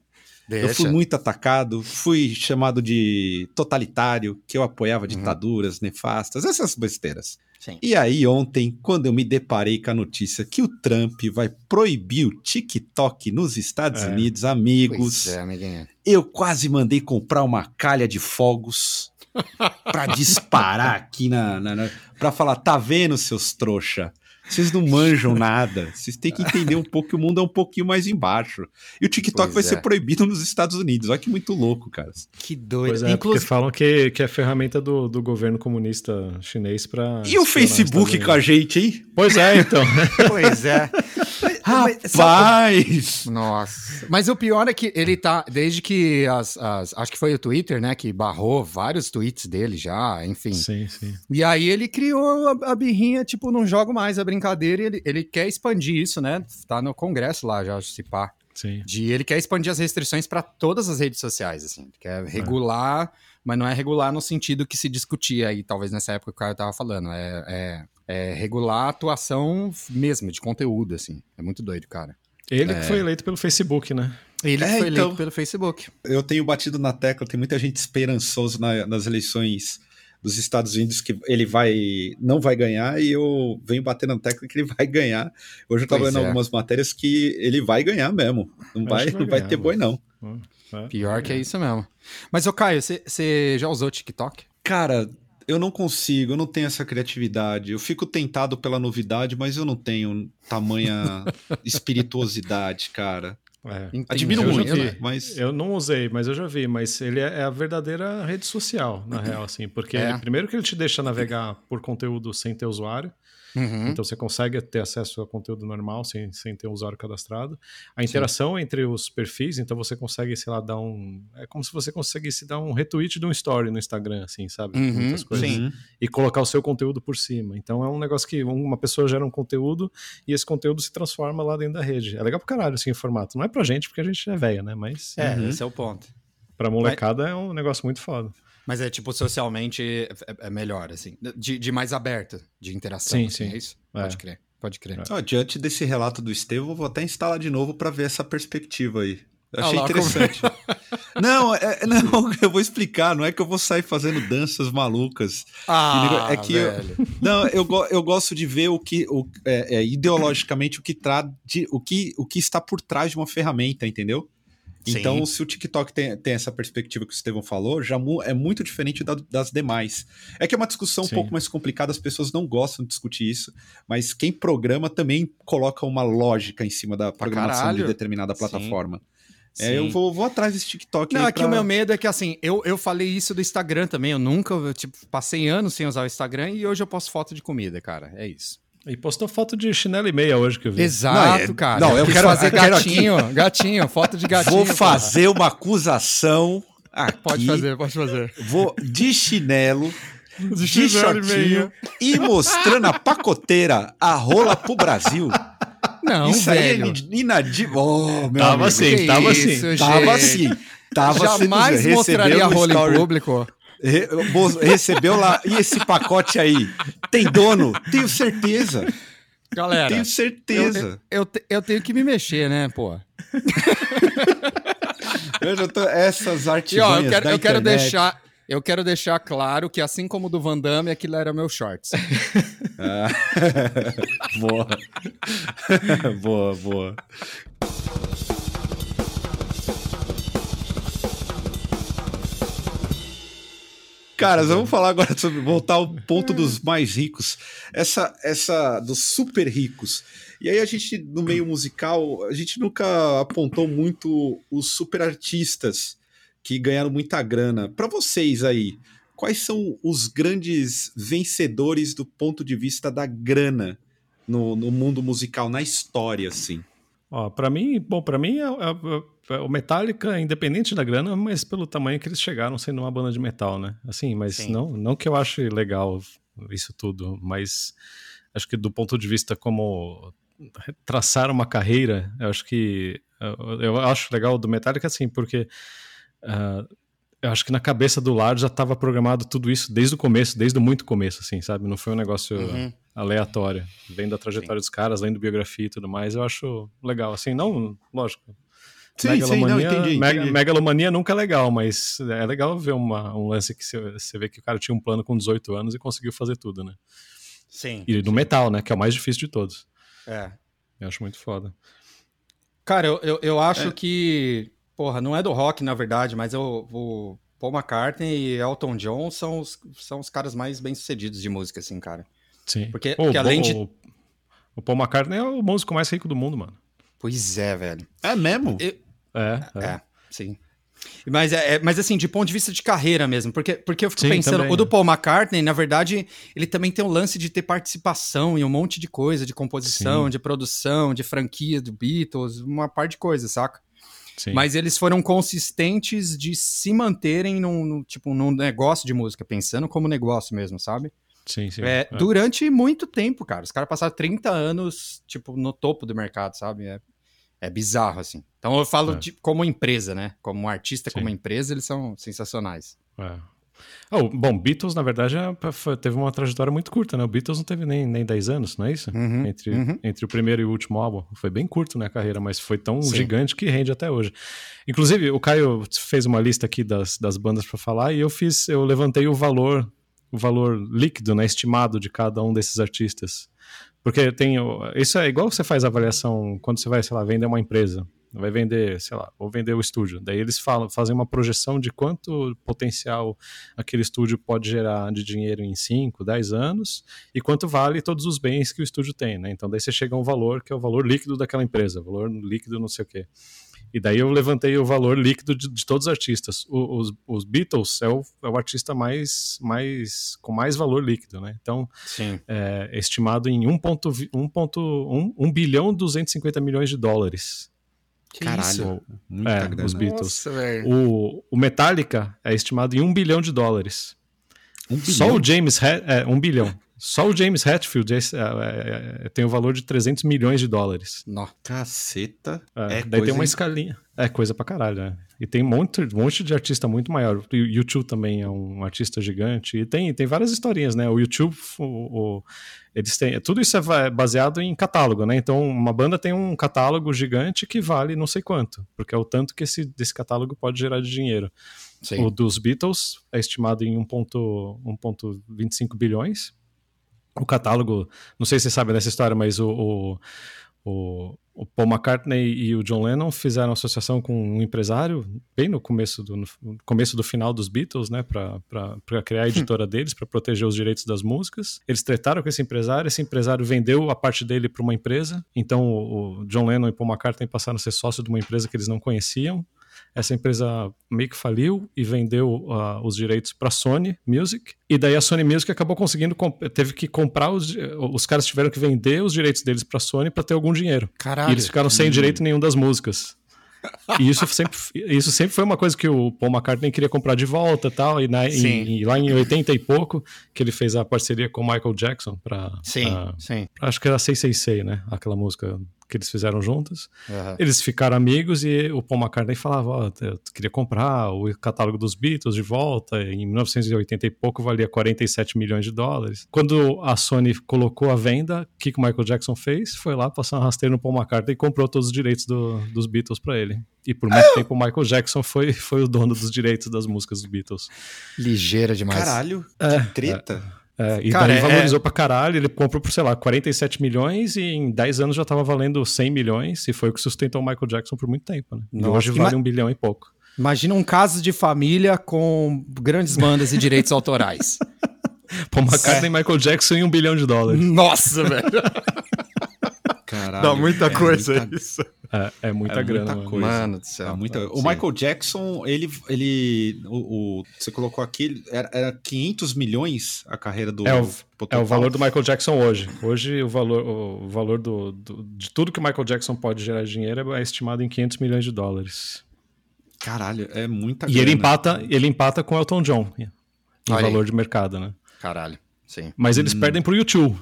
Deixa. Eu fui muito atacado, fui chamado de totalitário, que eu apoiava uhum. ditaduras nefastas, essas besteiras. Sim. E aí, ontem, quando eu me deparei com a notícia que o Trump vai proibir o TikTok nos Estados é. Unidos, amigos, é, eu quase mandei comprar uma calha de fogos para disparar aqui na, na, na, para falar, tá vendo, seus trouxa? Vocês não manjam nada. Vocês têm que entender um pouco que o mundo é um pouquinho mais embaixo. E o TikTok pois vai é. ser proibido nos Estados Unidos. Olha que muito louco, cara. Que doido. Pois é, Inclusive... porque falam que, que é ferramenta do, do governo comunista chinês para. E o Facebook com a gente, hein? Pois é, então. pois é. Rapaz! Nossa. Mas o pior é que ele tá, desde que as, as, Acho que foi o Twitter, né? Que barrou vários tweets dele já, enfim. Sim, sim. E aí ele criou a, a birrinha, tipo, não jogo mais a brincadeira e ele, ele quer expandir isso, né? Tá no Congresso lá já, se pá. Sim. De ele quer expandir as restrições para todas as redes sociais, assim. Ele quer regular, é. mas não é regular no sentido que se discutia aí, talvez nessa época que o cara tava falando. É, é é, regular a atuação mesmo, de conteúdo, assim. É muito doido, cara. Ele é... que foi eleito pelo Facebook, né? Ele é, foi então, eleito pelo Facebook. Eu tenho batido na tecla, tem muita gente esperançosa na, nas eleições dos Estados Unidos que ele vai não vai ganhar e eu venho batendo na tecla que ele vai ganhar. Hoje eu estava vendo é. algumas matérias que ele vai ganhar mesmo. Não vai, vai, não ganhar, vai ter boi não. Hum, é. Pior que é isso mesmo. Mas ô Caio, você já usou TikTok? Cara, eu não consigo, eu não tenho essa criatividade. Eu fico tentado pela novidade, mas eu não tenho tamanha espirituosidade, cara. É. Admiro eu muito, vi, mas eu não usei, mas eu já vi. Mas ele é, é a verdadeira rede social, na real, assim, porque é. primeiro que ele te deixa navegar por conteúdo sem ter usuário. Uhum. Então você consegue ter acesso a conteúdo normal sem, sem ter um usuário cadastrado. A interação Sim. entre os perfis, então você consegue, sei lá, dar um. É como se você conseguisse dar um retweet de um story no Instagram, assim, sabe? Uhum. Muitas coisas. Sim. E colocar o seu conteúdo por cima. Então é um negócio que uma pessoa gera um conteúdo e esse conteúdo se transforma lá dentro da rede. É legal pro caralho, assim, o formato. Não é pra gente, porque a gente é velha, né? Mas. É, uhum. esse é o ponto. Pra molecada Mas... é um negócio muito foda. Mas é tipo, socialmente é, é melhor, assim. De, de, mais aberto, de interação. Sim, assim, sim. É isso? É. Pode crer, pode crer. Ah, diante desse relato do Estevão, vou até instalar de novo para ver essa perspectiva aí. Achei interessante. não, é, não, eu vou explicar. Não é que eu vou sair fazendo danças malucas. Ah, é que eu, não, eu, eu gosto de ver o que o, é, é, ideologicamente o que, tra, de, o, que, o que está por trás de uma ferramenta, entendeu? Então, Sim. se o TikTok tem, tem essa perspectiva que o Estevão falou, já é muito diferente da, das demais. É que é uma discussão Sim. um pouco mais complicada, as pessoas não gostam de discutir isso, mas quem programa também coloca uma lógica em cima da programação de determinada plataforma. Sim. É, eu vou, vou atrás desse TikTok. Não, aqui é pra... o meu medo é que assim, eu, eu falei isso do Instagram também. Eu nunca, eu, tipo, passei anos sem usar o Instagram e hoje eu posto foto de comida, cara. É isso. E postou foto de chinelo e meia hoje que eu vi. Exato, não, é, cara. Não, eu, eu quero fazer gatinho, quero gatinho, foto de gatinho. Vou fazer cara. uma acusação aqui. Pode fazer, pode fazer. Vou de chinelo, de, de shortinho e, e mostrando a pacoteira, a rola pro Brasil. Não, Isso velho. aí é inadível. Oh, tava amigo. assim, tava assim. Isso, tava assim. Tava Jamais mostraria a rola em público. Re recebeu lá. E esse pacote aí? Tem dono? Tenho certeza. Galera. Tenho certeza. Eu, eu, eu tenho que me mexer, né, pô? Veja, tô, essas artimanhas eu quero, eu quero deixar eu quero deixar claro que, assim como do Van Damme, aquilo era meu shorts. ah. boa. boa, boa. Cara, vamos falar agora sobre voltar ao ponto dos mais ricos. Essa, essa dos super ricos. E aí a gente, no meio musical, a gente nunca apontou muito os super artistas que ganharam muita grana. Para vocês aí, quais são os grandes vencedores do ponto de vista da grana no, no mundo musical, na história, assim? Ó, para mim, bom, para mim é, é, é, o Metallica, independente da grana, mas pelo tamanho que eles chegaram sendo uma banda de metal, né? Assim, mas não, não que eu ache legal isso tudo, mas acho que do ponto de vista como traçar uma carreira, eu acho que eu acho legal do Metallica assim, porque Uh, eu acho que na cabeça do Lars já estava programado tudo isso desde o começo, desde o muito começo, assim, sabe? Não foi um negócio uhum. aleatório. Vendo a trajetória Sim. dos caras, lendo biografia e tudo mais, eu acho legal. Assim, não, lógico. Sim, megalomania, sim, não, entendi, entendi. megalomania nunca é legal, mas é legal ver uma, um lance que você vê que o cara tinha um plano com 18 anos e conseguiu fazer tudo, né? Sim. E no metal, né? Que é o mais difícil de todos. É. Eu acho muito foda. Cara, eu, eu, eu acho é. que Porra, não é do rock, na verdade, mas o, o Paul McCartney e Elton John são os, são os caras mais bem-sucedidos de música, assim, cara. Sim. Porque, porque além de. O Paul McCartney é o músico mais rico do mundo, mano. Pois é, velho. É mesmo? Eu... É, é, é. sim. Mas, é, é, mas assim, de ponto de vista de carreira mesmo, porque, porque eu fico Sim, pensando, também, o do né? Paul McCartney, na verdade, ele também tem o lance de ter participação em um monte de coisa, de composição, Sim. de produção, de franquia do Beatles, uma par de coisas, saca? Sim. Mas eles foram consistentes de se manterem num, num, tipo, num negócio de música, pensando como negócio mesmo, sabe? Sim, sim. É, é. Durante muito tempo, cara. Os caras passaram 30 anos, tipo, no topo do mercado, sabe? É, é bizarro, assim. Então eu falo é. de, como empresa, né? Como artista, sim. como empresa, eles são sensacionais. É. Oh, bom, Beatles, na verdade, é, teve uma trajetória muito curta, né? O Beatles não teve nem, nem 10 anos, não é isso? Uhum, entre, uhum. entre o primeiro e o último álbum. Foi bem curto, né, a carreira, mas foi tão Sim. gigante que rende até hoje. Inclusive, o Caio fez uma lista aqui das, das bandas para falar e eu fiz, eu levantei o valor, o valor líquido, né, estimado de cada um desses artistas. Porque tem. Isso é igual você faz avaliação quando você vai, sei lá, vender uma empresa vai vender, sei lá, ou vender o estúdio. Daí eles falam, fazem uma projeção de quanto potencial aquele estúdio pode gerar de dinheiro em 5, 10 anos e quanto vale todos os bens que o estúdio tem, né? Então daí você chega a um valor que é o valor líquido daquela empresa, valor líquido não sei o quê. E daí eu levantei o valor líquido de, de todos os artistas. O, os, os, Beatles é o, é o artista mais, mais com mais valor líquido, né? Então, é, estimado em 1.1 1 bilhão 250 milhões de dólares. Que Caralho, isso? é, grana. Os Beatles. Nossa, o, o Metallica é estimado em um bilhão de dólares. Um bilhão? Só o James... É, um bilhão. Só o James Hetfield é, é, é, tem o valor de 300 milhões de dólares. Nossa, caceta. É, daí tem uma escalinha. É coisa pra caralho, né? E tem um monte, um monte de artista muito maior. O YouTube também é um artista gigante. E tem, tem várias historinhas, né? O YouTube, o, o, eles têm. Tudo isso é baseado em catálogo, né? Então, uma banda tem um catálogo gigante que vale não sei quanto, porque é o tanto que esse, desse catálogo pode gerar de dinheiro. Sim. O dos Beatles é estimado em 1,25 bilhões. O catálogo, não sei se você sabe dessa história, mas o, o o, o, Paul McCartney e o John Lennon fizeram associação com um empresário bem no começo do, no começo do final dos Beatles, né, para criar a hum. editora deles, para proteger os direitos das músicas. Eles trataram com esse empresário, esse empresário vendeu a parte dele para uma empresa. Então o, o John Lennon e Paul McCartney passaram a ser sócio de uma empresa que eles não conheciam essa empresa meio que faliu e vendeu uh, os direitos para a Sony Music. E daí a Sony Music acabou conseguindo, teve que comprar os, os caras tiveram que vender os direitos deles para a Sony para ter algum dinheiro. Caralho. E eles ficaram sem hum. direito nenhum das músicas. E isso sempre, isso sempre foi uma coisa que o Paul McCartney queria comprar de volta tal, e, na, e, lá em 80 e pouco, que ele fez a parceria com o Michael Jackson para. Sim, uh, sim. Acho que era 666, né? Aquela música que eles fizeram juntos. Uhum. Eles ficaram amigos e o Paul McCartney falava: Ó, oh, eu queria comprar o catálogo dos Beatles de volta. Em 1980 e pouco valia 47 milhões de dólares. Quando a Sony colocou a venda, o que, que o Michael Jackson fez? Foi lá passar um rasteiro no Paul McCartney e comprou todos os direitos do, dos Beatles para ele. E por muito tempo o Michael Jackson foi, foi o dono dos direitos das músicas dos Beatles. Ligeira demais. Caralho, é, que treta. É. É, e Cara, daí é... valorizou pra caralho, ele comprou por, sei lá, 47 milhões e em 10 anos já tava valendo 100 milhões e foi o que sustentou o Michael Jackson por muito tempo, né? Nossa, hoje vale um bilhão e pouco. Imagina um caso de família com grandes bandas e direitos autorais. Paul McCartney, é. Michael Jackson e um bilhão de dólares. Nossa, velho. Caralho. Dá muita é coisa muita... isso. É, é muita é grana, muita coisa. Mano do céu. É muita... O Michael Jackson, ele. ele o, o, você colocou aqui, era, era 500 milhões a carreira do. É o, é o valor do Michael Jackson hoje. Hoje, o valor, o valor do, do, de tudo que o Michael Jackson pode gerar de dinheiro é estimado em 500 milhões de dólares. Caralho, é muita E grana. ele empata, ele empata com o Elton John em valor de mercado, né? Caralho, sim. Mas eles hum. perdem pro YouTube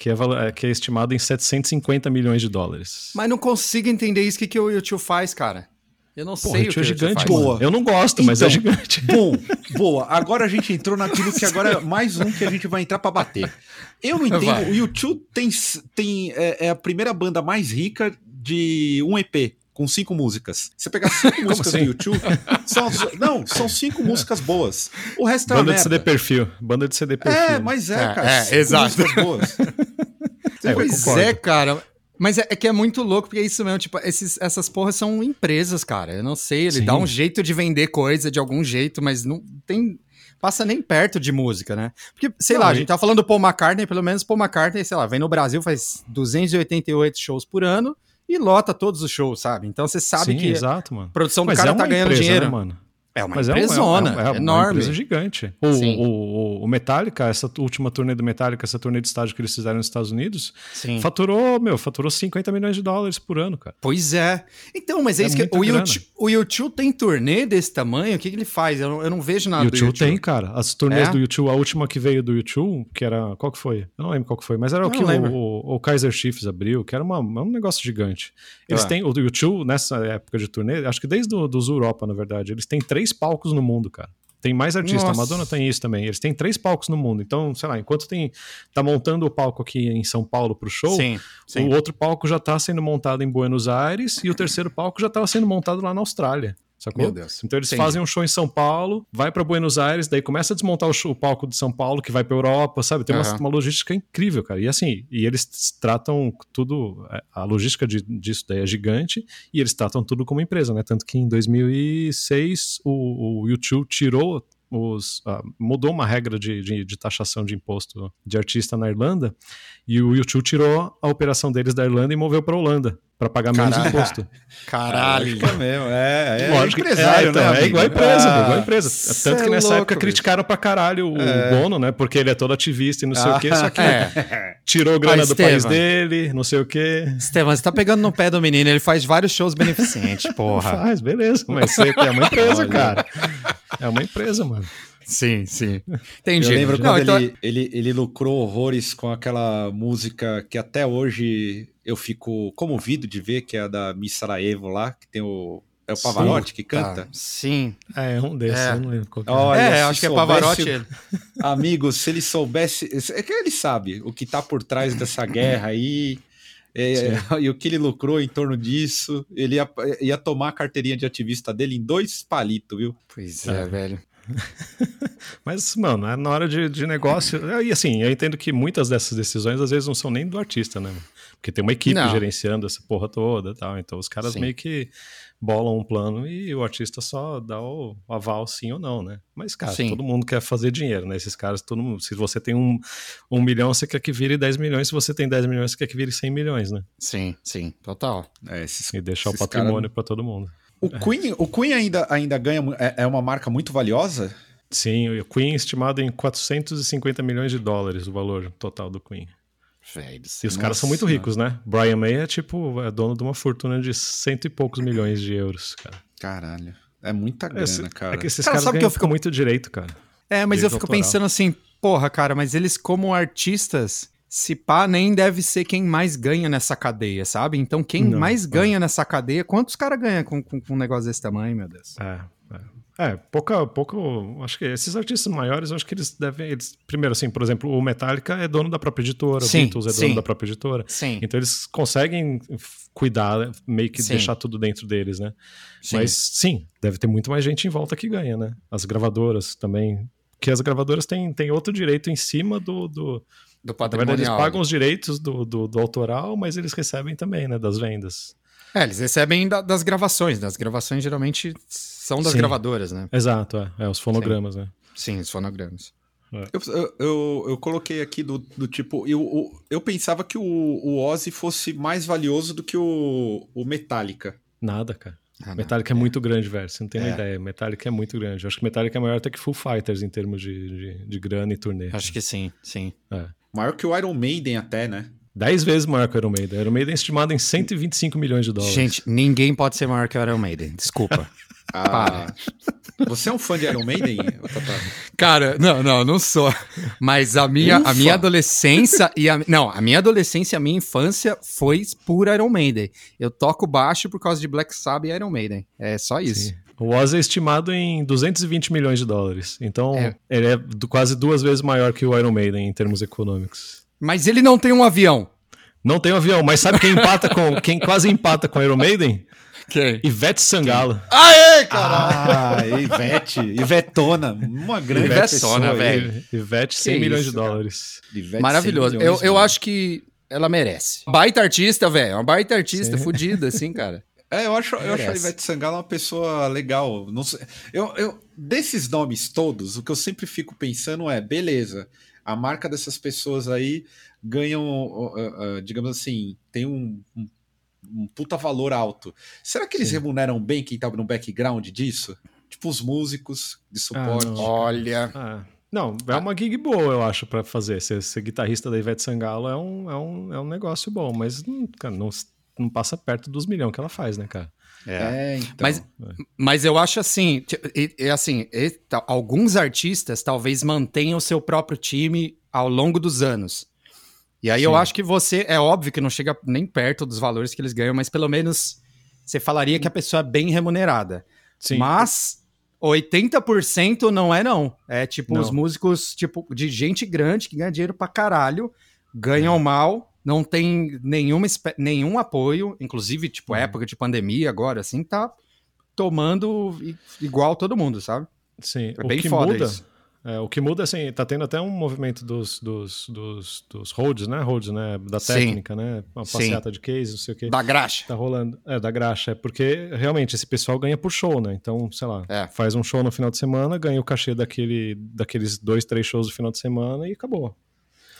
que é, é, que é estimado em 750 milhões de dólares. Mas não consigo entender isso. O que, que o YouTube faz, cara? Eu não Porra, sei o que é gigante, boa. Eu não gosto, mas é então, gigante. Bom, boa. Agora a gente entrou naquilo que agora é mais um que a gente vai entrar para bater. Eu não entendo. Vai. O YouTube tem, tem é, é, a primeira banda mais rica de um EP com cinco músicas. Você pegar cinco músicas assim? do YouTube, são, não, são cinco músicas boas. O resto é Banda de CD perfil. Banda de CD perfil. É, mas é, é cara. É, exato. músicas boas. É, pois é, cara. Mas é, é, que é muito louco, porque é isso mesmo, tipo, esses, essas porras são empresas, cara. Eu não sei, ele Sim. dá um jeito de vender coisa de algum jeito, mas não tem. Passa nem perto de música, né? Porque, sei não, lá, a gente tá falando do Paul McCartney, pelo menos Paul McCartney, sei lá, vem no Brasil, faz 288 shows por ano e lota todos os shows, sabe? Então você sabe Sim, que exato, mano. a produção do Mas cara é tá ganhando empresa, dinheiro. Né, mano? É uma Mas empresona, é, uma, é, é, é enorme. uma empresa gigante. O, o, o, Metallica, essa última turnê do Metallica, essa turnê de estágio que eles fizeram nos Estados Unidos, Sim. faturou, meu, faturou 50 milhões de dólares por ano, cara. Pois é. Então, mas é, é isso que... O YouTube, o YouTube tem turnê desse tamanho? O que, que ele faz? Eu não, eu não vejo nada YouTube do YouTube. tem, cara. As turnês é? do YouTube, a última que veio do YouTube, que era... Qual que foi? Eu não lembro qual que foi, mas era o que o, o, Kaiser Chiefs abriu, que era uma, um negócio gigante. Eles ah. têm... O YouTube, nessa época de turnê, acho que desde do, dos Europa, na verdade, eles têm três palcos no mundo cara. Tem mais artistas, a Madonna tem isso também. Eles têm três palcos no mundo. Então, sei lá, enquanto tem tá montando o palco aqui em São Paulo pro show, sim, sim. o outro palco já tá sendo montado em Buenos Aires e o terceiro palco já estava sendo montado lá na Austrália. Sacou? Meu Deus. Então eles Entendi. fazem um show em São Paulo, vai para Buenos Aires, daí começa a desmontar o, show, o, palco de São Paulo, que vai para Europa, sabe? Tem uhum. uma, uma, logística incrível, cara. E assim, e eles tratam tudo, é, a logística de, disso daí é gigante, e eles tratam tudo como empresa, né? Tanto que em 2006 o, o YouTube tirou os, uh, mudou uma regra de, de, de, taxação de imposto de artista na Irlanda e o YouTube tirou a operação deles da Irlanda e moveu para a Holanda para pagar menos Caralho. imposto. Caralho. É mesmo, é, é Lógico, empresário, é, então, né? É igual a empresa, ah, igual a empresa. Tanto que nessa é louco, época bicho. criticaram pra caralho o é. Bono, né? Porque ele é todo ativista e não sei ah, o quê, só que é. tirou grana ah, do país dele, não sei o quê. Estevam, você tá pegando no pé do menino, ele faz vários shows beneficentes, porra. Faz, beleza, mas você é uma empresa, cara. É uma empresa, mano. Sim, sim. Entendi. Eu lembro quando então... ele, ele, ele lucrou horrores com aquela música que até hoje eu fico comovido de ver, que é a da Miss Sarajevo lá, que tem o É o Pavarotti sim, que canta? Tá. Sim. É, é um desses, é. eu não lembro qual que é. Olha, é, acho que é Pavarotti. Amigo, se ele soubesse. É que ele sabe o que tá por trás dessa guerra aí. É, e o que ele lucrou em torno disso, ele ia, ia tomar a carteirinha de ativista dele em dois palitos, viu? Pois é, é. velho. Mas, mano, é na hora de, de negócio. E assim, eu entendo que muitas dessas decisões às vezes não são nem do artista, né? Porque tem uma equipe não. gerenciando essa porra toda e tal. Então os caras Sim. meio que bolam um plano e o artista só dá o aval sim ou não, né? Mas, cara, sim. todo mundo quer fazer dinheiro, né? Esses caras, todo mundo, se você tem um, um milhão, você quer que vire 10 milhões, se você tem 10 milhões, você quer que vire 100 milhões, né? Sim, sim, total. É, esses, e deixar o patrimônio cara... para todo mundo. O é. Queen, o Queen ainda, ainda ganha, é, é uma marca muito valiosa? Sim, o Queen estimado em 450 milhões de dólares o valor total do Queen. Velho, e os caras são muito ricos, né? Brian May é tipo, é dono de uma fortuna de cento e poucos milhões de euros, cara. Caralho. É muita grana, Esse, cara. É que esses cara, caras sabe que eu fico muito direito, cara. É, mas eu fico autoral. pensando assim, porra, cara, mas eles como artistas, se pá, nem deve ser quem mais ganha nessa cadeia, sabe? Então quem Não, mais é. ganha nessa cadeia, quantos caras ganham com, com, com um negócio desse tamanho, meu Deus? É, é, pouco, pouco. Acho que esses artistas maiores, acho que eles devem. Eles, primeiro, assim, por exemplo, o Metallica é dono da própria editora, sim, o Beatles é dono sim. da própria editora. Sim. Então eles conseguem cuidar, meio que sim. deixar tudo dentro deles, né? Sim. Mas sim, deve ter muito mais gente em volta que ganha, né? As gravadoras também. Porque as gravadoras têm, têm outro direito em cima do. do do patrimonial. Na verdade, eles pagam os direitos do, do, do autoral, mas eles recebem também, né? Das vendas. É, eles recebem da, das gravações, das gravações geralmente são das Sim. gravadoras, né? Exato, é, é os fonogramas, Sim. né? Sim, os fonogramas. É. Eu, eu, eu, coloquei aqui do, do tipo. Eu, eu, eu pensava que o, o Ozzy fosse mais valioso do que o, o Metallica. Nada, cara. Ah, Metallica é, é, muito grande, velho. Você não tem é. nem ideia. Metallica é muito grande. Eu acho que Metallica é maior até que Full Fighters em termos de, de, de grana e turnê. Acho que sim, sim. É. Maior que o Iron Maiden até, né? 10 vezes maior que o Iron Maiden. O Iron Maiden é estimado em 125 milhões de dólares. Gente, ninguém pode ser maior que o Iron Maiden. Desculpa. ah, Você é um fã de Iron Maiden? Cara, não, não, não sou. Mas a minha, a minha adolescência e a, não, a minha adolescência, a minha infância foi por Iron Maiden. Eu toco baixo por causa de Black Sabbath e Iron Maiden. É só isso. Sim. O Oz é estimado em 220 milhões de dólares. Então, é. ele é quase duas vezes maior que o Iron Maiden em termos econômicos. Mas ele não tem um avião. Não tem um avião, mas sabe quem empata com. Quem quase empata com Iron Maiden? Quem? Ivete Sangalo. Aê, caralho! Ah, Ivete. Ivetona. Uma grande Ivetona, velho. Ivete, 100 que milhões isso, de dólares. Ivete, Maravilhoso. Eu, eu acho que ela merece. Baita artista, velho. Uma baita artista, Sim. fodida, assim, cara. É, eu acho, eu acho a Ivete Sangalo uma pessoa legal. Não sei, eu, eu, desses nomes todos, o que eu sempre fico pensando é, beleza, a marca dessas pessoas aí ganham, uh, uh, digamos assim, tem um, um, um, puta valor alto. Será que eles Sim. remuneram bem quem tá no background disso? Tipo os músicos de ah, suporte. Ah, Olha. Ah. Não, é uma gig boa, eu acho, para fazer. Ser, ser, guitarrista da Ivete Sangalo é um, é um, é um negócio bom, mas cara, não, não passa perto dos milhões que ela faz, né, cara? É, é então. Mas, é. mas eu acho assim, e, e, assim, e, alguns artistas talvez mantenham o seu próprio time ao longo dos anos. E aí Sim. eu acho que você, é óbvio que não chega nem perto dos valores que eles ganham, mas pelo menos você falaria que a pessoa é bem remunerada. Sim. Mas 80% não é não. É tipo não. os músicos tipo de gente grande que ganha dinheiro pra caralho, ganham é. mal não tem nenhuma, nenhum apoio, inclusive, tipo, uhum. época de pandemia agora, assim, tá tomando igual todo mundo, sabe? Sim, é o bem que foda muda, isso. É, o que muda, assim, tá tendo até um movimento dos, dos, dos, dos holds, né? Holds, né? Da técnica, Sim. né? Uma passeata Sim. de case, não sei o quê. Da graxa. Tá rolando. É, da graxa. É porque, realmente, esse pessoal ganha por show, né? Então, sei lá, é. faz um show no final de semana, ganha o cachê daquele, daqueles dois, três shows do final de semana e acabou.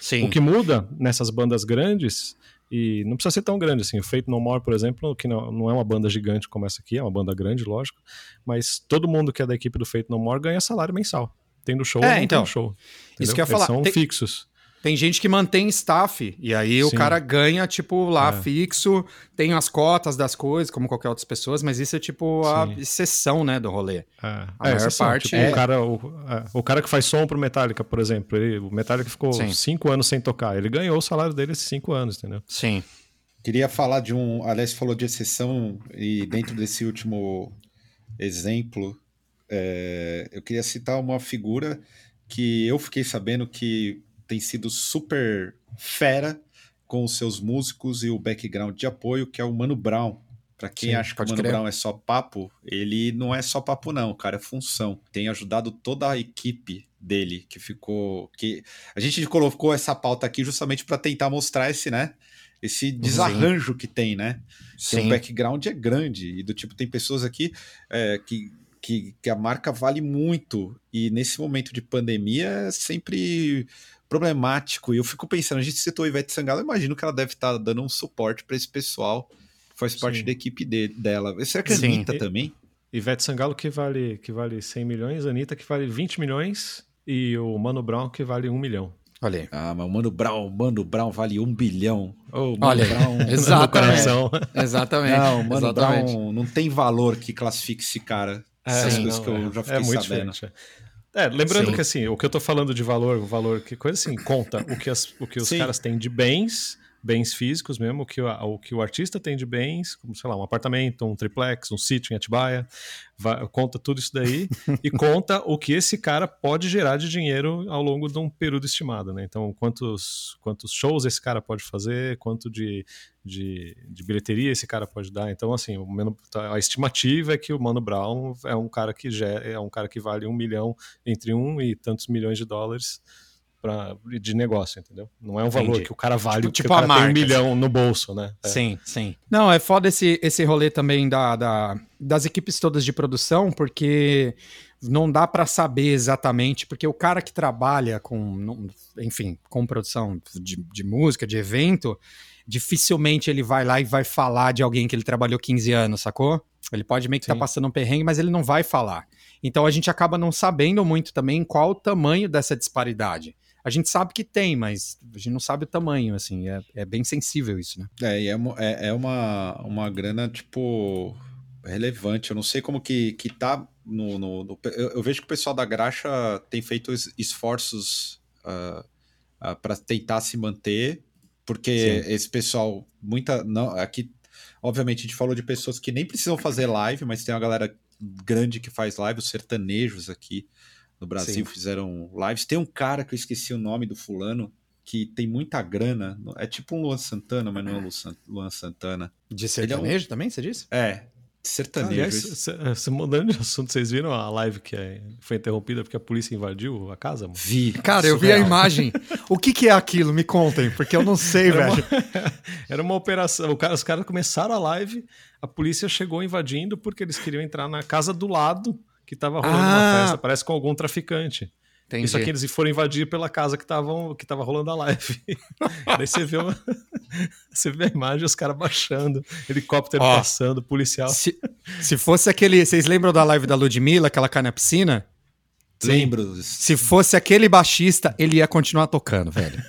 Sim. O que muda nessas bandas grandes, e não precisa ser tão grande assim, o Fate No More, por exemplo, que não, não é uma banda gigante como essa aqui, é uma banda grande, lógico, mas todo mundo que é da equipe do Fate No More ganha salário mensal. Tem no show, é, então, show. Entendeu? Isso que eu ia falar. Eles são tem... fixos. Tem gente que mantém staff, e aí Sim. o cara ganha, tipo, lá é. fixo, tem as cotas das coisas, como qualquer outras pessoas, mas isso é tipo a Sim. exceção, né, do rolê. É. A é, maior exceção. parte. Tipo, é... o, cara, o, é, o, cara que faz som pro Metallica, por exemplo, ele, o Metallica ficou Sim. cinco anos sem tocar. Ele ganhou o salário dele esses cinco anos, entendeu? Sim. Queria falar de um. Aliás, falou de exceção, e dentro desse último exemplo, é, eu queria citar uma figura que eu fiquei sabendo que tem sido super fera com os seus músicos e o background de apoio, que é o Mano Brown. Para quem Sim, acha que o Mano crer. Brown é só papo, ele não é só papo, não, cara, é função. Tem ajudado toda a equipe dele, que ficou. que A gente colocou essa pauta aqui justamente para tentar mostrar esse, né? esse desarranjo Sim. que tem, né? Sim. O background é grande e do tipo tem pessoas aqui é, que, que, que a marca vale muito e nesse momento de pandemia é sempre problemático. E eu fico pensando, a gente citou Ivete Sangalo, eu imagino que ela deve estar dando um suporte para esse pessoal que faz parte Sim. da equipe de, dela. Será que a Anitta também? Ivete Sangalo que vale, que vale 100 milhões, Anitta que vale 20 milhões e o Mano Brown que vale 1 milhão. Olha aí. Ah, mas o Mano Brown, Mano Brown vale um bilhão. Oh, Olha Brown, exatamente. exatamente. Não, Mano exatamente. Brown não tem valor que classifique esse cara. É, Essas coisas não, que eu é, já fiquei é muito sabendo. Diferente. É, lembrando Sim. que assim, o que eu tô falando de valor, o valor, que coisa assim, conta o que, as, o que os Sim. caras têm de bens bens físicos mesmo, o que o, que o artista tem de bens, como, sei lá, um apartamento, um triplex, um sítio em Atibaia, vai, conta tudo isso daí e conta o que esse cara pode gerar de dinheiro ao longo de um período estimado, né? Então, quantos, quantos shows esse cara pode fazer, quanto de, de, de bilheteria esse cara pode dar. Então, assim, a estimativa é que o Mano Brown é um cara que, gera, é um cara que vale um milhão, entre um e tantos milhões de dólares pra, de negócio, entendeu? Não é um valor Entendi. que o cara vale tipo, tipo o cara marca, tem um milhão no bolso, né? É. Sim, sim. Não, é foda esse, esse rolê também da, da, das equipes todas de produção, porque não dá para saber exatamente, porque o cara que trabalha com, enfim, com produção de, de música, de evento, dificilmente ele vai lá e vai falar de alguém que ele trabalhou 15 anos, sacou? Ele pode meio que estar tá passando um perrengue, mas ele não vai falar. Então a gente acaba não sabendo muito também qual o tamanho dessa disparidade a gente sabe que tem, mas a gente não sabe o tamanho, assim, é, é bem sensível isso, né? É, e é, é, é uma, uma grana, tipo, relevante. Eu não sei como que, que tá no. no, no eu, eu, vejo que o pessoal da Graxa tem feito esforços uh, uh, para tentar se manter, porque Sim. esse pessoal, muita. Não, aqui, obviamente, a gente falou de pessoas que nem precisam fazer live, mas tem uma galera grande que faz live, os sertanejos aqui no Brasil Sim. fizeram lives. Tem um cara que eu esqueci o nome do fulano, que tem muita grana. É tipo um Luan Santana, mas não é o Luan Santana. De sertanejo é um... também, você disse? É, sertanejo. Aliás, se, mudando de assunto, vocês viram a live que é, foi interrompida porque a polícia invadiu a casa? Mano? Vi. Cara, eu vi a imagem. o que, que, é aquilo? Me contem, porque eu não sei, era velho. Uma, era uma operação. Cara, os caras começaram a live, a polícia chegou invadindo porque eles queriam entrar na casa do lado que tava rolando ah. uma festa, parece com algum traficante. Entendi. Isso aqui eles foram invadir pela casa que, tavam, que tava rolando a live. Daí você vê, uma, você vê a imagem, os caras baixando, helicóptero Ó, passando, policial. Se, se fosse aquele. Vocês lembram da live da Ludmilla, aquela cai na piscina? Lembro. Se fosse aquele baixista, ele ia continuar tocando, velho.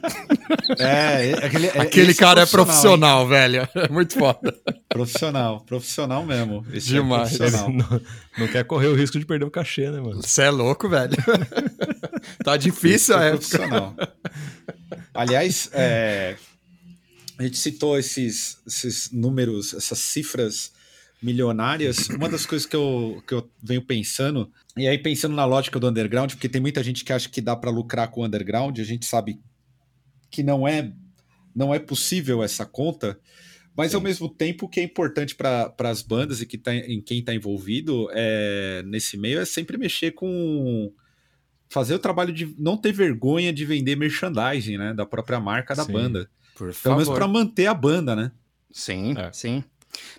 É, é, aquele, é, aquele cara é profissional, velho. É muito foda. Profissional, profissional mesmo. Esse é Demais. É profissional. Não, não, quer correr o risco de perder o cachê, né, mano? Você é louco, velho. tá difícil a época. Profissional. Aliás, é, a gente citou esses, esses números, essas cifras milionárias. Uma das coisas que eu, que eu venho pensando, e aí pensando na lógica do underground, porque tem muita gente que acha que dá para lucrar com o underground, a gente sabe que não é não é possível essa conta, mas Sim. ao mesmo tempo que é importante para as bandas e que tá, em quem está envolvido é, nesse meio é sempre mexer com fazer o trabalho de não ter vergonha de vender merchandising, né, da própria marca da sim, banda. Por Pelo menos para manter a banda, né? Sim, é. sim.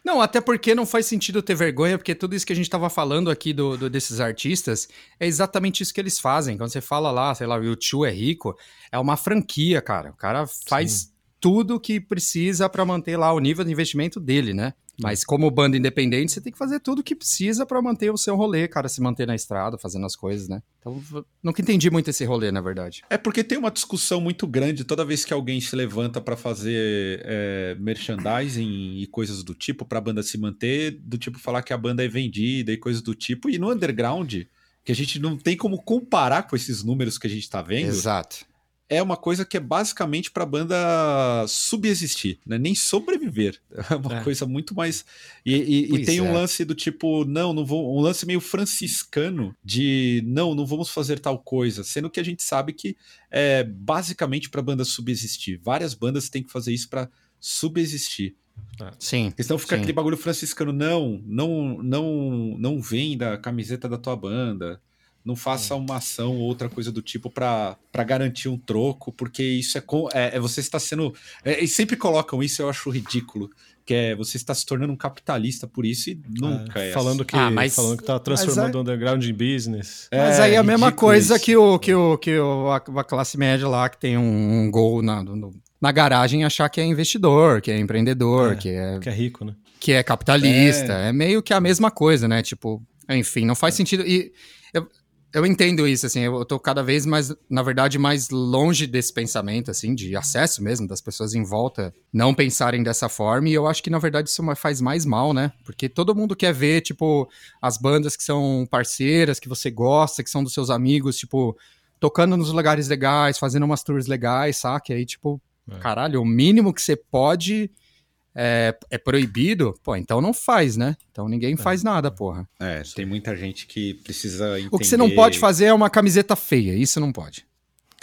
Não, até porque não faz sentido ter vergonha, porque tudo isso que a gente estava falando aqui do, do, desses artistas é exatamente isso que eles fazem. Quando você fala lá, sei lá, o YouTube é rico, é uma franquia, cara. O cara faz Sim. Tudo que precisa para manter lá o nível de investimento dele, né? Mas como banda independente, você tem que fazer tudo o que precisa para manter o seu rolê, cara, se manter na estrada, fazendo as coisas, né? Então, nunca entendi muito esse rolê, na verdade. É porque tem uma discussão muito grande toda vez que alguém se levanta para fazer é, merchandising e coisas do tipo, para a banda se manter, do tipo falar que a banda é vendida e coisas do tipo. E no underground, que a gente não tem como comparar com esses números que a gente tá vendo. Exato é uma coisa que é basicamente para a banda subsistir, né? nem sobreviver. É uma é. coisa muito mais. E, e, e tem é. um lance do tipo, não, não vou. Um lance meio franciscano de não, não vamos fazer tal coisa, sendo que a gente sabe que é basicamente para a banda subsistir. Várias bandas têm que fazer isso para subsistir. É. Sim. Porque senão fica sim. aquele bagulho franciscano, não, não, não, não venda a camiseta da tua banda não faça uma ação ou outra coisa do tipo para garantir um troco, porque isso é, é, é você está sendo. É, e sempre colocam isso, eu acho ridículo. Que é você está se tornando um capitalista por isso e nunca é. é falando, que, ah, mas, falando que tá transformando o underground em business. Mas aí é a mesma coisa que, o, que, o, que o, a, a, classe média lá que tem um, um gol na, no, na garagem achar que é investidor, que é empreendedor, que é. Que é rico, né? Que é capitalista. É, meio que a mesma coisa, né? Tipo, enfim, não faz sentido. E eu, eu entendo isso, assim, eu tô cada vez mais, na verdade, mais longe desse pensamento, assim, de acesso mesmo, das pessoas em volta não pensarem dessa forma, e eu acho que, na verdade, isso faz mais mal, né? Porque todo mundo quer ver, tipo, as bandas que são parceiras, que você gosta, que são dos seus amigos, tipo, tocando nos lugares legais, fazendo umas tours legais, saca? E aí, tipo, é. caralho, o mínimo que você pode é, é, proibido, pô, então não faz, né? Então ninguém é. faz nada, porra. É, tem muita gente que precisa entender... O que você não pode fazer é uma camiseta feia, isso não pode.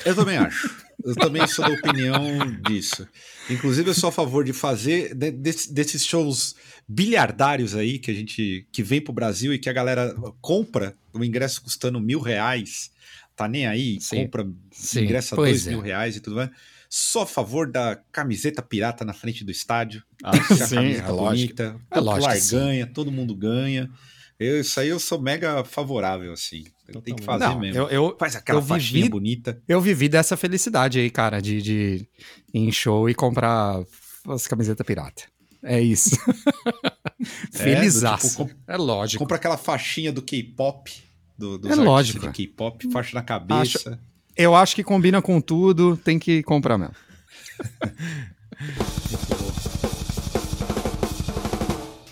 Eu também acho. Eu também sou da opinião disso. Inclusive, eu sou a favor de fazer de, de, desses shows bilhardários aí que a gente que vem pro Brasil e que a galera compra o ingresso custando mil reais, tá nem aí, Sim. compra Sim. ingresso a dois é. mil reais e tudo mais sou a favor da camiseta pirata na frente do estádio. Ah, sim, é bonita, é popular ganha, todo mundo ganha. Eu, isso aí eu sou mega favorável, assim. Tem que fazer Não, mesmo. Eu, eu, Faz aquela eu faixinha vivi, bonita. Eu vivi dessa felicidade aí, cara, de, de ir em show e comprar as camisetas pirata. É isso. Felizaço. É, tipo, é lógico. Compra aquela faixinha do K-pop, do, dos é lógico. de K-pop, faixa na cabeça. Acho, eu acho que combina com tudo, tem que comprar mesmo.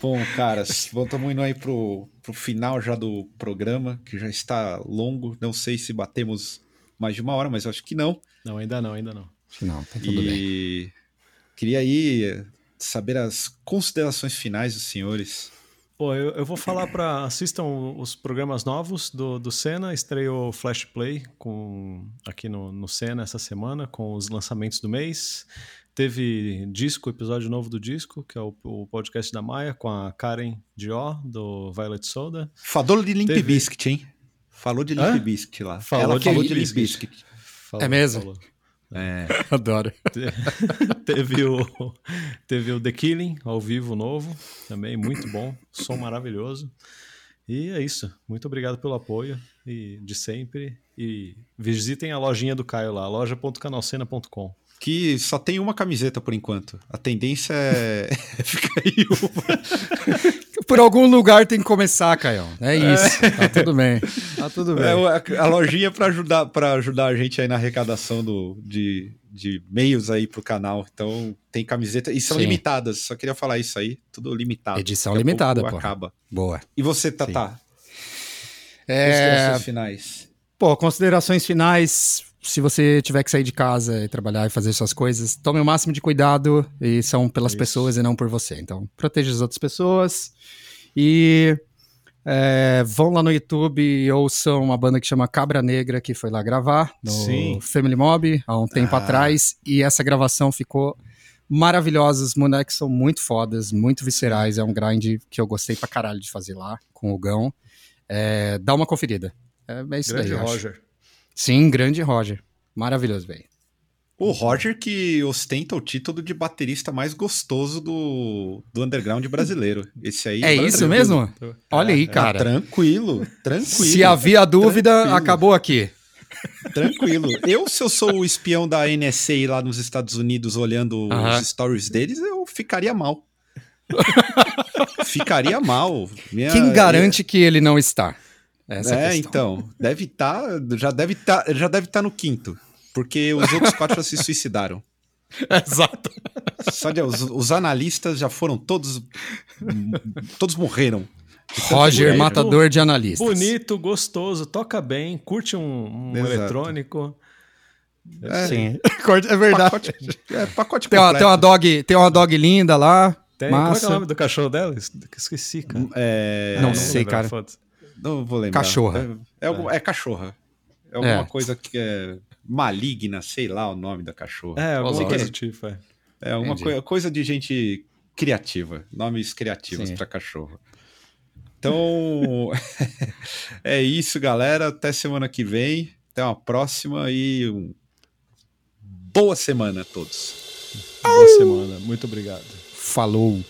Bom, caras, estamos indo aí pro, pro final já do programa, que já está longo. Não sei se batemos mais de uma hora, mas acho que não. Não, ainda não, ainda não. Não, tá tudo e... bem. Queria aí saber as considerações finais dos senhores Pô, eu, eu vou falar para assistam os programas novos do, do Senna. Estreou Flash Play com, aqui no, no Senna essa semana com os lançamentos do mês. Teve disco, episódio novo do disco, que é o, o podcast da Maia, com a Karen Dió, do Violet Soda. Falou de Limp Teve... Biscuit, hein? Falou de Limp Biscuit lá. Falou Ela de falou Limp de Limp Biscuit. Biscuit. Falou, é mesmo? Falou. É. Adoro. teve, o, teve o The Killing ao vivo novo, também muito bom, som maravilhoso. E é isso. Muito obrigado pelo apoio e de sempre. E visitem a lojinha do Caio lá, loja.canalcena.com. Que só tem uma camiseta por enquanto. A tendência é ficar aí uma. Por algum lugar tem que começar, Caio. É isso. É. Tá tudo bem. Tá tudo bem. É, a, lojinha para ajudar para ajudar a gente aí na arrecadação do, de, de meios aí pro canal. Então tem camiseta e são Sim. limitadas. Só queria falar isso aí, tudo limitado. Edição Daqui limitada, pô. Acaba. Boa. E você, Tata? É... Considerações finais. Pô, considerações finais. Se você tiver que sair de casa e trabalhar e fazer suas coisas, tome o máximo de cuidado e são pelas isso. pessoas e não por você. Então, proteja as outras pessoas. E é, vão lá no YouTube e ouçam uma banda que chama Cabra Negra, que foi lá gravar no Sim. Family Mob há um tempo ah. atrás. E essa gravação ficou maravilhosa. Os moleques são muito fodas, muito viscerais. É um grind que eu gostei pra caralho de fazer lá com o Gão. É, dá uma conferida. É, é isso grande daí, Roger. Sim, grande Roger. Maravilhoso, velho. O Roger que ostenta o título de baterista mais gostoso do, do underground brasileiro. Esse aí. É isso mesmo? Olha aí, é, cara. É, tranquilo, tranquilo. Se havia dúvida, tranquilo. acabou aqui. Tranquilo. Eu, se eu sou o espião da NSA lá nos Estados Unidos olhando os stories deles, eu ficaria mal. ficaria mal. Minha... Quem garante que ele não está? Essa é, é então. Deve estar. Tá, já deve tá, estar tá no quinto. Porque os outros quatro já se suicidaram. Exato. Só de, os, os, analistas já foram todos. Todos morreram. Roger, matador de analistas. Bonito, gostoso, toca bem, curte um, um eletrônico. É, Sim. é verdade. Pacote, é, pacote tem, uma, tem, uma dog, tem uma dog linda lá. Tem. Massa. É, é o nome do cachorro dela? Esqueci, cara. É... Não, não, sei, cara. Não vou lembrar. Cachorra. É, é, é cachorra. É alguma é. coisa que é maligna, sei lá o nome da cachorra. É, alguma coisa do tipo, é. É uma coi coisa de gente criativa. Nomes criativos para cachorro. Então, é isso, galera. Até semana que vem. Até uma próxima e um... boa semana a todos. Boa semana. Muito obrigado. Falou.